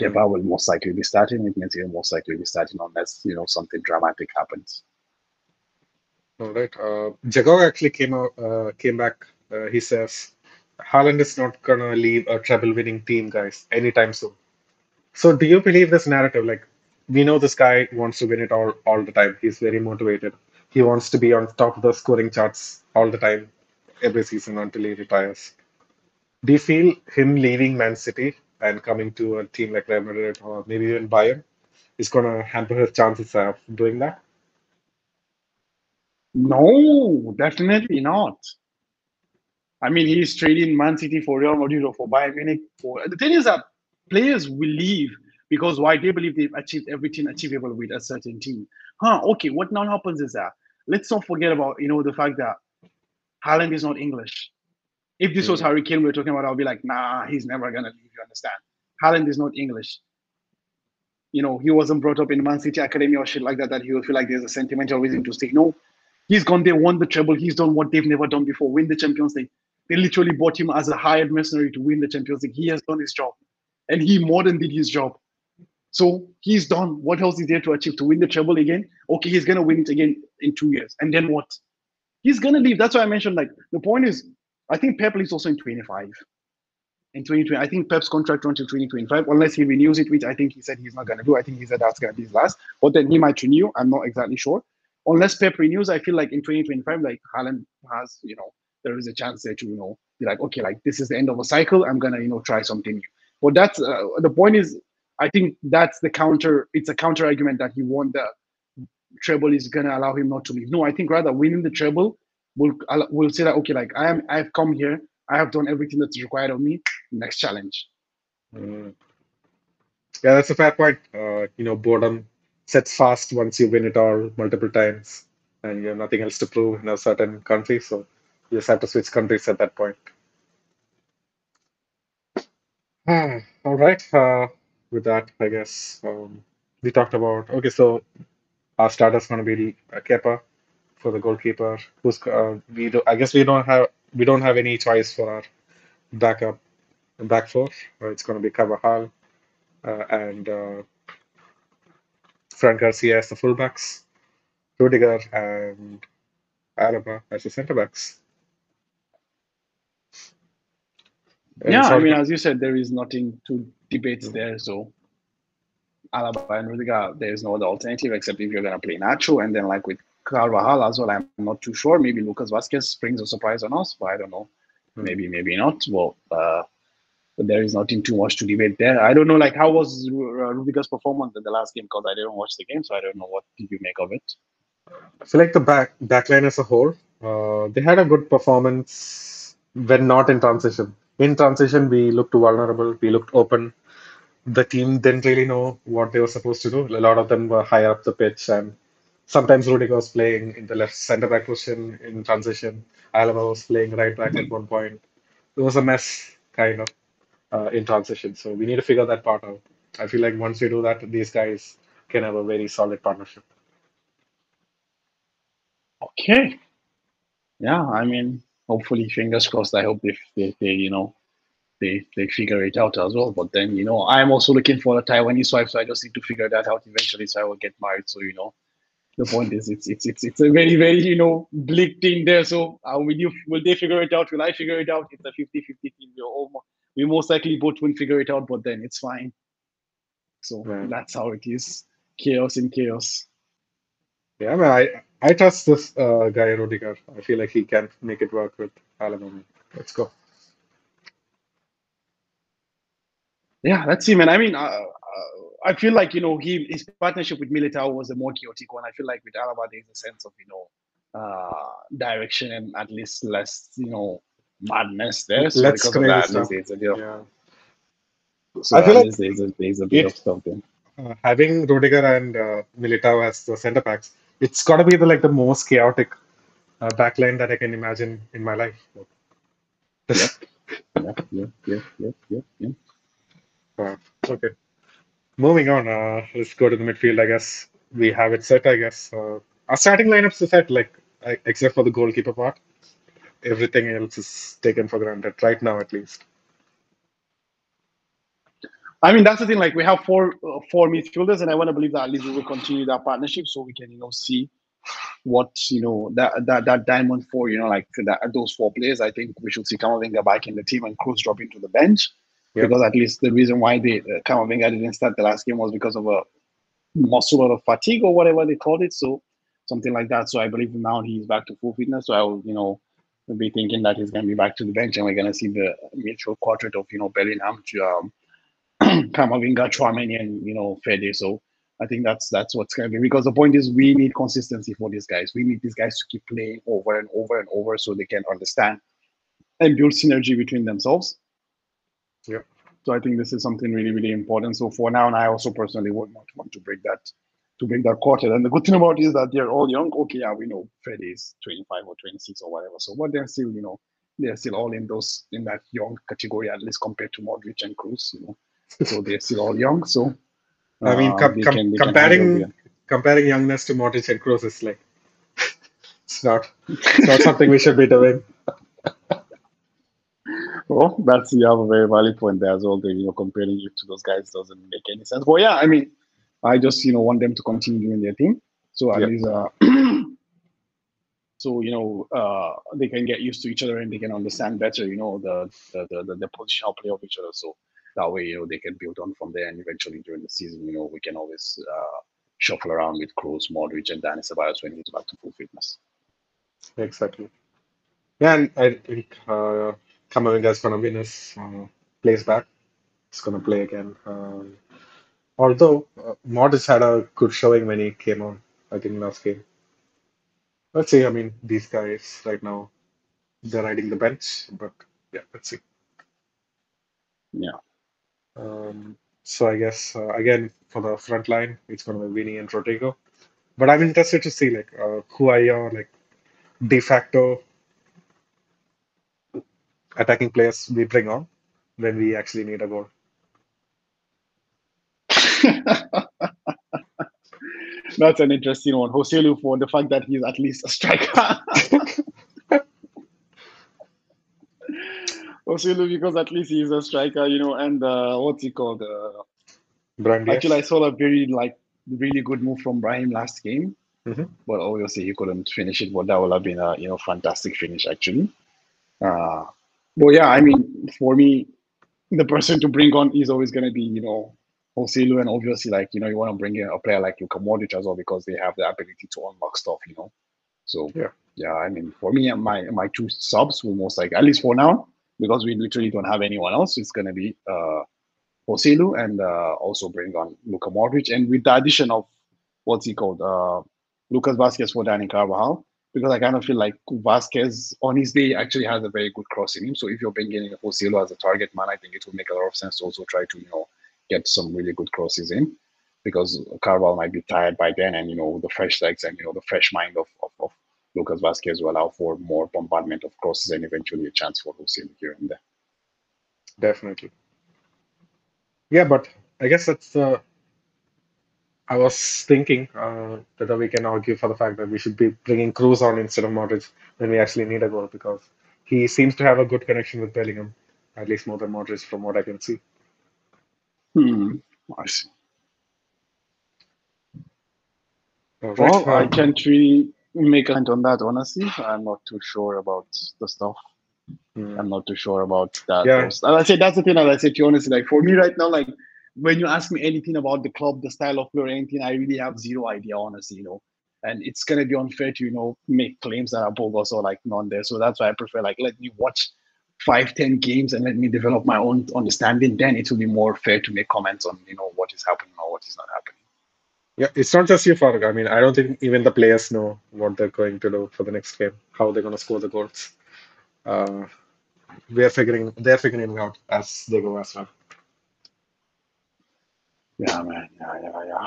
[SPEAKER 1] mm.
[SPEAKER 2] Kepa will most likely be starting, it means he'll most likely be starting unless you know something dramatic happens.
[SPEAKER 1] All right. Uh, Jagog actually came out, uh, came back. Uh, he says Haaland is not gonna leave a treble-winning team, guys, anytime soon. So, do you believe this narrative? Like, we know this guy wants to win it all all the time. He's very motivated. He wants to be on top of the scoring charts all the time, every season until he retires. Do you feel him leaving Man City and coming to a team like Real Madrid or maybe even Bayern is gonna hamper his chances of doing that?
[SPEAKER 2] No, definitely not. I mean, he's trading Man City for Real Madrid or for Bayern Munich. For the thing is that players will leave because why they believe they've achieved everything achievable with a certain team. Huh? Okay. What now happens is that let's not forget about you know the fact that Haaland is not English. If this was
[SPEAKER 1] Mm,
[SPEAKER 2] Harry Kane we are talking about, I'll be like, nah, he's never gonna leave. You understand? Haaland is not English. You know, he wasn't brought up in Man City academy or shit like that. That he will feel like there's a sentimental reason to stay. No, he's gone there, won the treble. He's done what they've never done before: win the Champions League. They literally bought him as a hired mercenary to win the Champions League. He has done his job, and he more than did his job. So he's done. What else is there to achieve? To win the treble again? Okay, he's gonna win it again in two years, and then what? He's gonna leave. That's why I mentioned. Like the point is, I think Pep leaves also in 25. In 2020, I think Pep's contract runs till 2025, unless he renews it, which I think he said he's not gonna do. I think he said that's gonna be his last. But then he might renew. I'm not exactly sure. Unless Pep renews, I feel like in 2025, like Haaland has, you know, there is a chance there to, you know, be like, okay, like this is the end of a cycle. I'm gonna, you know, try something new. But that's uh, the point is, I think that's the counter. It's a counter argument that he won the treble is gonna allow him not to leave. No, I think rather winning the treble will will say that okay, like I am, I've come here, I have done everything that's required of me. Next challenge.
[SPEAKER 1] mm. Yeah, that's a fair point. Uh, you know, boredom sets fast once you win it all multiple times, and you have nothing else to prove in a certain country, so you just have to switch countries at that point. Ah, all right. Uh, with that, I guess um, we talked about. Okay, so our starter's going to be uh, Kepa for the goalkeeper. Who's uh, we? Do, I guess we don't have we don't have any choice for our backup back four. Uh, it's going to be Carvajal uh, and uh, Fran Garcia as the fullbacks, Rudiger and Alaba as the centre backs. And
[SPEAKER 2] Yeah, I mean, as you said, there is nothing to debate there. So Alaba and Rudiger, there is no other alternative except if you're going to play Nacho. And then, like with Carvajal as well, I'm not too sure. Maybe Lucas Vazquez brings a surprise on us, but I don't know.
[SPEAKER 1] Hmm.
[SPEAKER 2] Maybe, maybe not. Well, uh, but there is nothing too much to debate there. I don't know, like, how was uh, Rudiger's performance in the last game? Because I didn't watch the game, so I don't know what did you make of it.
[SPEAKER 1] I feel like the back backline as a whole, uh, they had a good performance when not in transition. In transition, we looked vulnerable, we looked open. The team didn't really know what they were supposed to do. A lot of them were higher up the pitch, and sometimes Rudiger was playing in the left centre back position in transition. Alaba was playing right back at one point. It was a mess, kind of, uh, in transition. So we need to figure that part out. I feel like once we do that, these guys can have a very solid partnership.
[SPEAKER 2] Okay. Yeah, I mean, hopefully, fingers crossed. I hope they, they, they you know, they they figure it out as well. But then, you know, I'm also looking for a Taiwanese wife, so I just need to figure that out eventually. So I will get married. So you know, the point is, it's it's it's it's a very very you know bleak thing there. So uh, will you will they figure it out? Will I figure it out? It's a 50-50 thing. We're almost, we most likely both won't figure it out, but then it's fine. So
[SPEAKER 1] Right.
[SPEAKER 2] that's how it is. Chaos in chaos.
[SPEAKER 1] Yeah, man, I I trust this uh, guy Rudiger. I feel like he can make it work with Alabama. Let's go.
[SPEAKER 2] Yeah, let's see, man. I mean, uh, uh, I feel like you know he his partnership with Militao was a more chaotic one. I feel like with Alaba there's a sense of you know uh, direction and at least less you know madness there. So
[SPEAKER 1] Less
[SPEAKER 2] because of that,
[SPEAKER 1] stuff.
[SPEAKER 2] there's a bit of,
[SPEAKER 1] Yeah.
[SPEAKER 2] so
[SPEAKER 1] I feel like
[SPEAKER 2] there's a, there's a bit
[SPEAKER 1] it-
[SPEAKER 2] of something.
[SPEAKER 1] Uh, having Rudiger and uh, Militao as the centre backs, it's got to be the like the most chaotic uh, backline that I can imagine in my life.
[SPEAKER 2] Yeah, yeah, yeah, yeah, yeah, yeah.
[SPEAKER 1] Uh, okay. Moving on, uh, let's go to the midfield. I guess we have it set. I guess uh, our starting lineups is set, like I- except for the goalkeeper part. Everything else is taken for granted right now, at least.
[SPEAKER 2] I mean, that's the thing. Like, we have four uh, four midfielders, and I want to believe that at least we will continue that partnership, so we can, you know, see what you know that that that diamond four. You know, like that those four players. I think we should see Kamavinga back in the team and Kroos drop into the bench because at least the reason why they uh, Kamavinga didn't start the last game was because of a muscular of fatigue or whatever they called it. So something like that. So I believe now he's back to full fitness. So I will, you know, be thinking that he's going to be back to the bench, and we're going to see the mutual quartet of you know Bellingham to um, Kamavinga, Tchouameni, and you know Fede. So I think that's that's what's going to be because the point is we need consistency for these guys. We need these guys to keep playing over and over and over so they can understand and build synergy between themselves.
[SPEAKER 1] Yep.
[SPEAKER 2] So I think this is something really really important. So for now, and I also personally would not want to break that to break that quarter. And the good thing about it is that they're all young. Okay, yeah, we know Fede is 25 or 26 or whatever. So but they're still, you know, they're still all in those in that young category at least compared to Modric and Kroos. You know, so they're still all young. So
[SPEAKER 1] I mean,
[SPEAKER 2] uh,
[SPEAKER 1] com- com-
[SPEAKER 2] can-
[SPEAKER 1] comparing
[SPEAKER 2] handle
[SPEAKER 1] comparing youngness to Modric and Kroos is like it's not it's not something we should be doing.
[SPEAKER 2] Well, that's you have a very valid point there as well. That, you know, comparing you to those guys doesn't make any sense. But yeah, I mean, I just you know want them to continue doing their thing. So at
[SPEAKER 1] Yeah.
[SPEAKER 2] least, uh, so you know, uh, they can get used to each other and they can understand better. You know, the the the, the, the positional play of each other. So that way, you know, they can build on from there. And eventually, during the season, you know, we can always uh, shuffle around with Kroos, Modric, and Dani Ceballos when he's back to full fitness.
[SPEAKER 1] Exactly. Yeah, and I think uh, Kamavinga is gonna win his uh, place back. He's gonna play again. Um, although uh, Modric had a good showing when he came on, I think last game. Let's see. I mean, these guys right now, they're riding the bench, but yeah, let's see.
[SPEAKER 2] Yeah.
[SPEAKER 1] Um, so I guess uh, again for the front line, it's going to be Vini and Rodrygo. But I'm interested to see like uh, who are your like de facto attacking players we bring on when we actually need a goal.
[SPEAKER 2] That's an interesting one. Joselu for the fact that he's at least a striker. Joselu because at least he's a striker, you know, and uh, what's he called? Uh, actually, I saw a very like really good move from Brahim last game.
[SPEAKER 1] Mhm.
[SPEAKER 2] But obviously he couldn't finish it. But that would have been a you know fantastic finish actually. Uh, but yeah, I mean, for me, the person to bring on is always going to be you know Joselu, and obviously like you know you want to bring in a player like Luka Modric as well because they have the ability to unlock stuff. You know, so
[SPEAKER 1] Yeah.
[SPEAKER 2] yeah. I mean, for me, my my two subs will most like at least for now because we literally don't have anyone else. It's going to be uh and uh, also bring on Luka Modric. And with the addition of what's he called? Uh, Lucas Vazquez for Dani Carvajal. Because I kind of feel like Vazquez on his day actually has a very good cross in him. So if you're bringing in Joselu as a target man, I think it will make a lot of sense to also try to, you know, get some really good crosses in. Because Carvajal might be tired by then and you know the fresh legs and you know the fresh mind of, of, of Lucas Vazquez will allow for more bombardment of crosses and eventually a chance for Joselu here and there.
[SPEAKER 1] Definitely. Yeah, but I guess that's the. I was thinking uh, whether we can argue for the fact that we should be bringing Kroos on instead of Modric when we actually need a goal because he seems to have a good connection with Bellingham, at least more than Modric from what I can see.
[SPEAKER 2] Hmm. I see.
[SPEAKER 1] Right,
[SPEAKER 2] Well, I
[SPEAKER 1] uh,
[SPEAKER 2] can't really make a comment on that, honestly. I'm not too sure about the stuff.
[SPEAKER 1] hmm.
[SPEAKER 2] I'm not too sure about that.
[SPEAKER 1] Yeah.
[SPEAKER 2] As I said, that's the thing. As I said to you honestly, like for me right now, like when you ask me anything about the club, the style of play, or anything, I really have zero idea, honestly. You know, and it's gonna be unfair to you know make claims that are bogus or like non there. So that's why I prefer like let me watch five, ten games and let me develop my own understanding. Then it will be more fair to make comments on you know what is happening or what is not happening.
[SPEAKER 1] Yeah, it's not just you, Farooq. I mean, I don't think even the players know what they're going to do for the next game, how they're going to score the goals. Uh, we are figuring, they're figuring it out as they go as well.
[SPEAKER 2] Yeah, man. Yeah, yeah, yeah.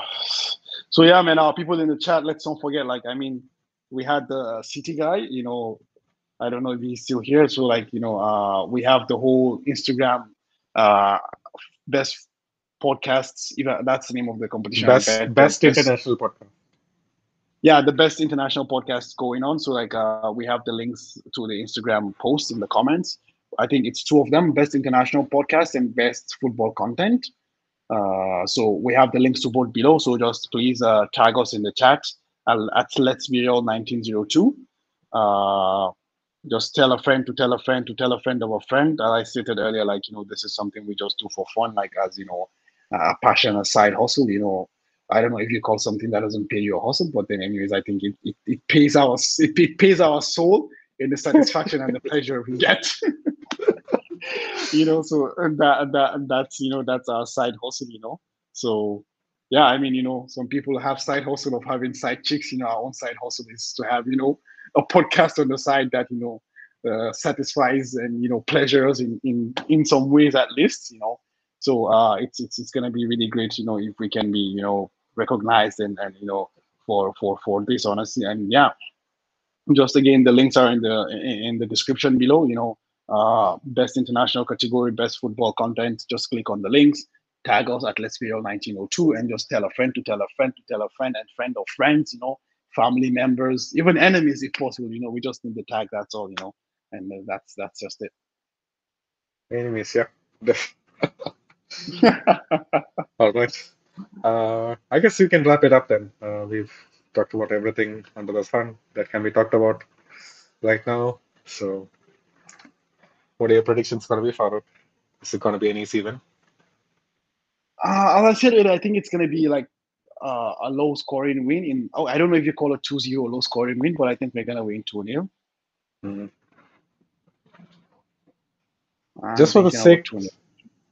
[SPEAKER 2] So yeah, man. Uh, people in the chat, let's don't forget. Like, I mean, we had the city guy. You know, I don't know if he's still here. So like, you know, uh, we have the whole Instagram uh best podcasts. That's the name of the competition.
[SPEAKER 1] Best,
[SPEAKER 2] bet.
[SPEAKER 1] best international podcast.
[SPEAKER 2] yeah the best international podcasts going on so like uh we have the links to the instagram posts in the comments i think it's two of them best international podcast and best football content uh so we have the links to both below so just please uh tag us in the chat at let's be real 1902 uh just tell a friend to tell a friend to tell a friend of a friend as i stated earlier like you know this is something we just do for fun like as you know a passion a side hustle you know I don't know if you call something that doesn't pay you a hustle, but then anyways, I think it, it, it pays our it, it pays our soul in the satisfaction and the pleasure we get. you know, so and that and that and that's you know that's our side hustle, you know. So yeah, I mean, you know, some people have side hustle of having side chicks, you know, our own side hustle is to have, you know, a podcast on the side that, you know, uh, satisfies and you know pleasures in, in in some ways at least, you know. So uh it's it's it's gonna be really great, you know, if we can be, you know, recognized and, and you know for for for this honestly. And yeah just again the links are in the in the description below you know uh best international category best football content. Just click on the links tag us at let's be real 1902 and just tell a friend to tell a friend to tell a friend and friend of friends you know family members even enemies if possible you know we just need the tag that's all you know and uh, that's that's just it.
[SPEAKER 1] Anyways, yeah. All right. Uh, I guess we can wrap it up then. Uh, we've talked about everything under the sun that can be talked about right now. So, what are your predictions going to be, Farooq? Is it going to be an easy win?
[SPEAKER 2] Uh, as I said, I think it's going to be like uh, a low scoring win. In oh, I don't know if you call it 2 0 low scoring win, but I think we're going to win 2 0.
[SPEAKER 1] Mhm. Just for the sake,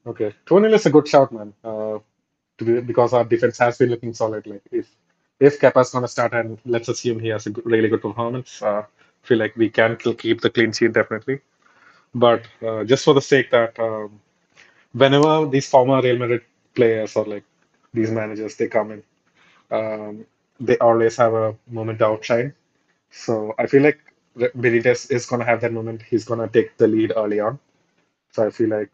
[SPEAKER 1] okay, 2 0 is a good shout, man. Uh, to be, because our defense has been looking solid. Like if if Kepa's to start, and let's assume he has a good, really good performance, uh, feel like we can keep the clean sheet definitely. But uh, just for the sake that um, whenever these former Real Madrid players or like these managers they come in, um, they always have a moment to outshine. So I feel like Benitez is to have that moment. He's to take the lead early on. So I feel like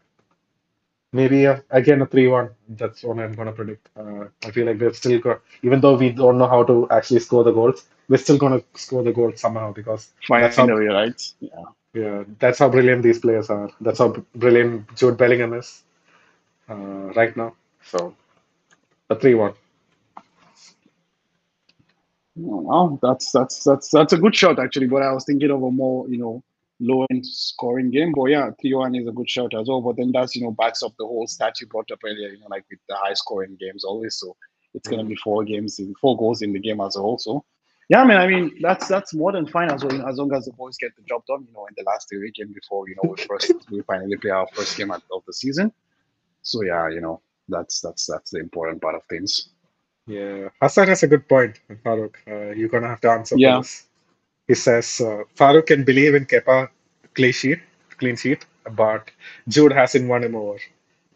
[SPEAKER 1] maybe uh, again a 3-1. That's what I'm going to predict. Uh, I feel like we've still got, even though we don't know how to actually score the goals, we're still going to score the goals somehow because that's how
[SPEAKER 2] Finally, right? Yeah.
[SPEAKER 1] yeah, that's how brilliant these players are. That's how brilliant Jude Bellingham is uh, right now. So a 3-1.
[SPEAKER 2] Wow, that's that's that's that's a good shot actually. But I was thinking of a more you know low end scoring game. But yeah, three one is a good shot as well. But then that's you know backs up the whole stat you brought up earlier. You know, like with the high scoring games always. So it's gonna
[SPEAKER 1] Mm,
[SPEAKER 2] be four games, in four goals in the game as well. So yeah, man. I mean that's that's more than fine as well. You know, as long as the boys get the job done. You know, in the last three weekend before you know we first we finally play our first game of the season. So yeah, you know that's that's that's the important part of things.
[SPEAKER 1] Yeah, Hassan has a good point, Farooq. Uh, you're gonna have to answer
[SPEAKER 2] Yeah.
[SPEAKER 1] this. He says uh, Farooq can believe in Kepa clean sheet, clean sheet, but Jude hasn't won him over.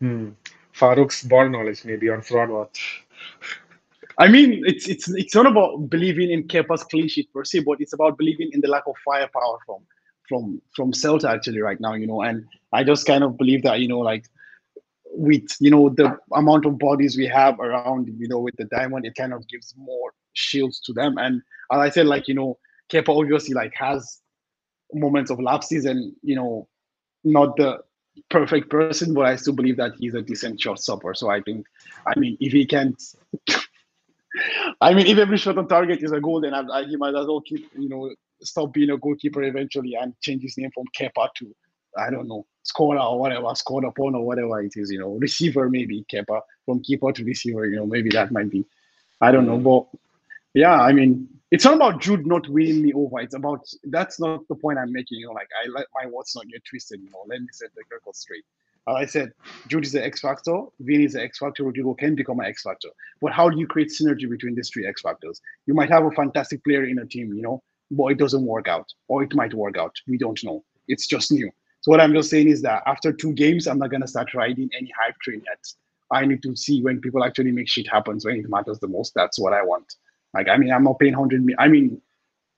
[SPEAKER 1] Hmm. Farooq's ball knowledge maybe on fraud watch.
[SPEAKER 2] I mean, it's it's it's not about believing in Kepa's clean sheet per se, but it's about believing in the lack of firepower from from from Celta actually right now, you know. And I just kind of believe that, you know, like with you know the amount of bodies we have around, you know, with the diamond, it kind of gives more shields to them. And as I said, like you know, Kepa obviously like has moments of lapses and you know not the perfect person, but I still believe that he's a decent shot stopper. So I think, I mean, if he can't I mean, if every shot on target is a goal, then I, I, he might as well keep, you know, stop being a goalkeeper eventually and change his name from Kepa to, I don't know, scorer or whatever, scored upon or whatever it is, you know, receiver maybe Kepa from keeper to receiver, you know, maybe that might be, I don't know, but yeah, I mean, it's not about Jude not winning me over. It's about that's not the point I'm making. You know, like I let my words not get twisted. You know, let me set the record straight. As I said, Jude is the X factor. Vini is the X factor. Rodrygo can become an X factor. But how do you create synergy between these three X factors? You might have a fantastic player in a team, you know, but it doesn't work out, or it might work out. We don't know. It's just new. So what I'm just saying is that after two games, I'm not gonna start riding any hype train yet. I need to see when people actually make shit happens when it matters the most. That's what I want. Like, I mean, I'm not paying 100 million. I mean,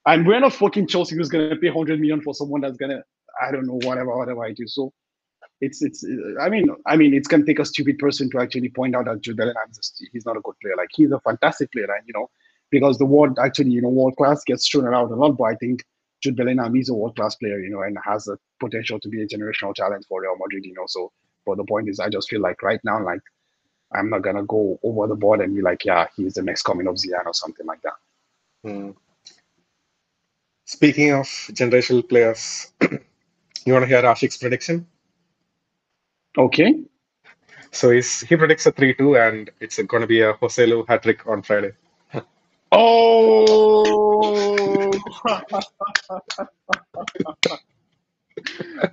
[SPEAKER 2] and we're not fucking Chelsea who's going to pay 100 million for someone that's going to, I don't know, whatever, whatever I do. So it's, it's, I mean, I mean, it's going to take a stupid person to actually point out that Jude Bellingham he's not a good player. Like, he's a fantastic player. And, you know, because the word actually, you know, world class gets thrown around a lot, but I think Jude Bellingham is a world class player, you know, and has the potential to be a generational talent for Real Madrid, you know. So, but the point is, I just feel like right now, like, I'm not gonna go over the board and be like, yeah, he's the next coming of Zidane or something like that.
[SPEAKER 1] Hmm. Speaking of generational players, you want to hear Ashik's prediction?
[SPEAKER 2] Okay.
[SPEAKER 1] So he's, he predicts a 3-2 and it's going to be a Joselu hat trick on Friday.
[SPEAKER 2] Oh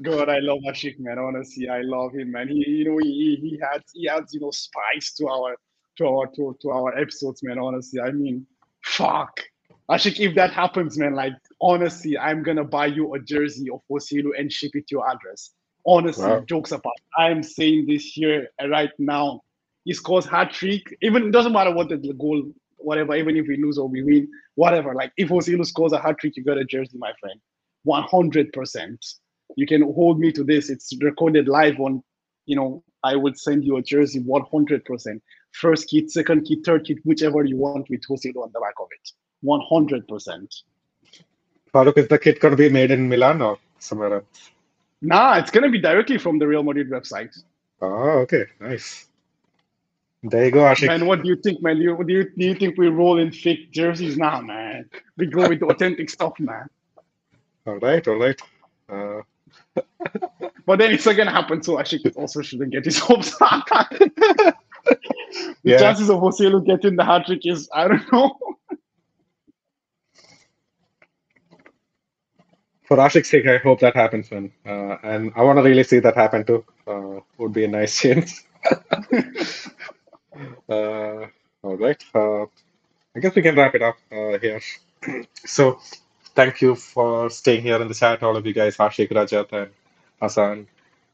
[SPEAKER 2] God, I love Ashik, man. Honestly, I love him, man. He, you know, he he had he adds you know spice to our to our to, to our episodes, man. Honestly, I mean, fuck. Ashik, if that happens, man, like honestly, I'm gonna buy you a jersey of Joselu and ship it to your address. Honestly,
[SPEAKER 1] Wow.
[SPEAKER 2] jokes apart, I'm saying this here uh, right now. He scores hat trick. Even it doesn't matter what the goal, whatever. Even if we lose or we win, whatever. Like if Joselu scores a hat trick, you got a jersey, my friend. One hundred percent. You can hold me to this. It's recorded live on. You know, I would send you a jersey. One hundred percent. First kit, second kit, third kit, whichever you want with Joselu on the back of it. One hundred percent.
[SPEAKER 1] Farooq, is the kit going to be made in Milan or somewhere else?
[SPEAKER 2] Nah, it's gonna be directly from the Real Madrid website.
[SPEAKER 1] Oh, okay. Nice. There you go, Ashik.
[SPEAKER 2] Man, what do you think, man? Do you, do you, do you think we roll in fake jerseys? Nah, man. We go with the authentic stuff, man.
[SPEAKER 1] All right, all right. Uh,
[SPEAKER 2] But then it's not gonna happen, so Ashik also shouldn't get his hopes up. the
[SPEAKER 1] Yeah.
[SPEAKER 2] chances of Joselu getting the hat trick is I don't know.
[SPEAKER 1] for Ashik's sake, I hope that happens, man. Uh, and I want to really see that happen too. Uh, would be a nice change. uh, all right. Uh, I guess we can wrap it up uh, here. So, thank you for staying here in the chat, all of you guys, Ashik, Rajat, and Hassan.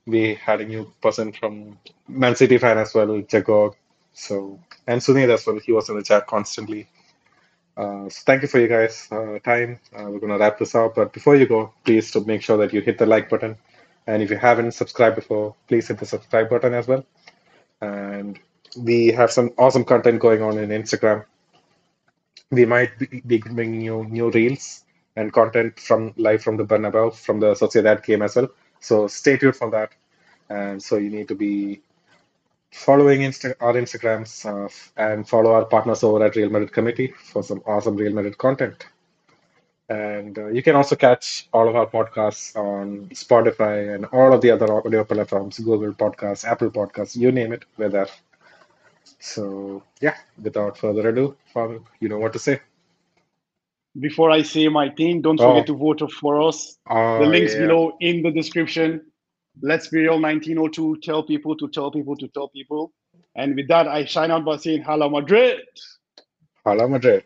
[SPEAKER 1] We had a new person from Man City fan as well, Jagog. So, and Sunil as well. He was in the chat constantly. Uh, so thank you for you guys' uh, time. Uh, we're gonna wrap this up, but before you go, please to make sure that you hit the like button, and if you haven't subscribed before, please hit the subscribe button as well. And we have some awesome content going on in Instagram. We might be bringing you new reels and content from live from the Bernabeu from the Sociedad game as well. So stay tuned for that. And so you need to be following Insta- our Instagrams uh, and follow our partners over at Real Madrid Committee for some awesome Real Madrid content. And uh, you can also catch all of our podcasts on Spotify and all of the other audio platforms Google Podcasts, Apple Podcasts, you name it, we're there. So, yeah, without further ado, Father, you know what to say.
[SPEAKER 2] Before I say my thing, don't
[SPEAKER 1] Oh.
[SPEAKER 2] forget to vote for us.
[SPEAKER 1] Oh,
[SPEAKER 2] the links
[SPEAKER 1] yeah.
[SPEAKER 2] below in the description. Let's be real 1902. Tell people to tell people to tell people. And with that, I shine out by saying Hala Madrid.
[SPEAKER 1] Hala Madrid.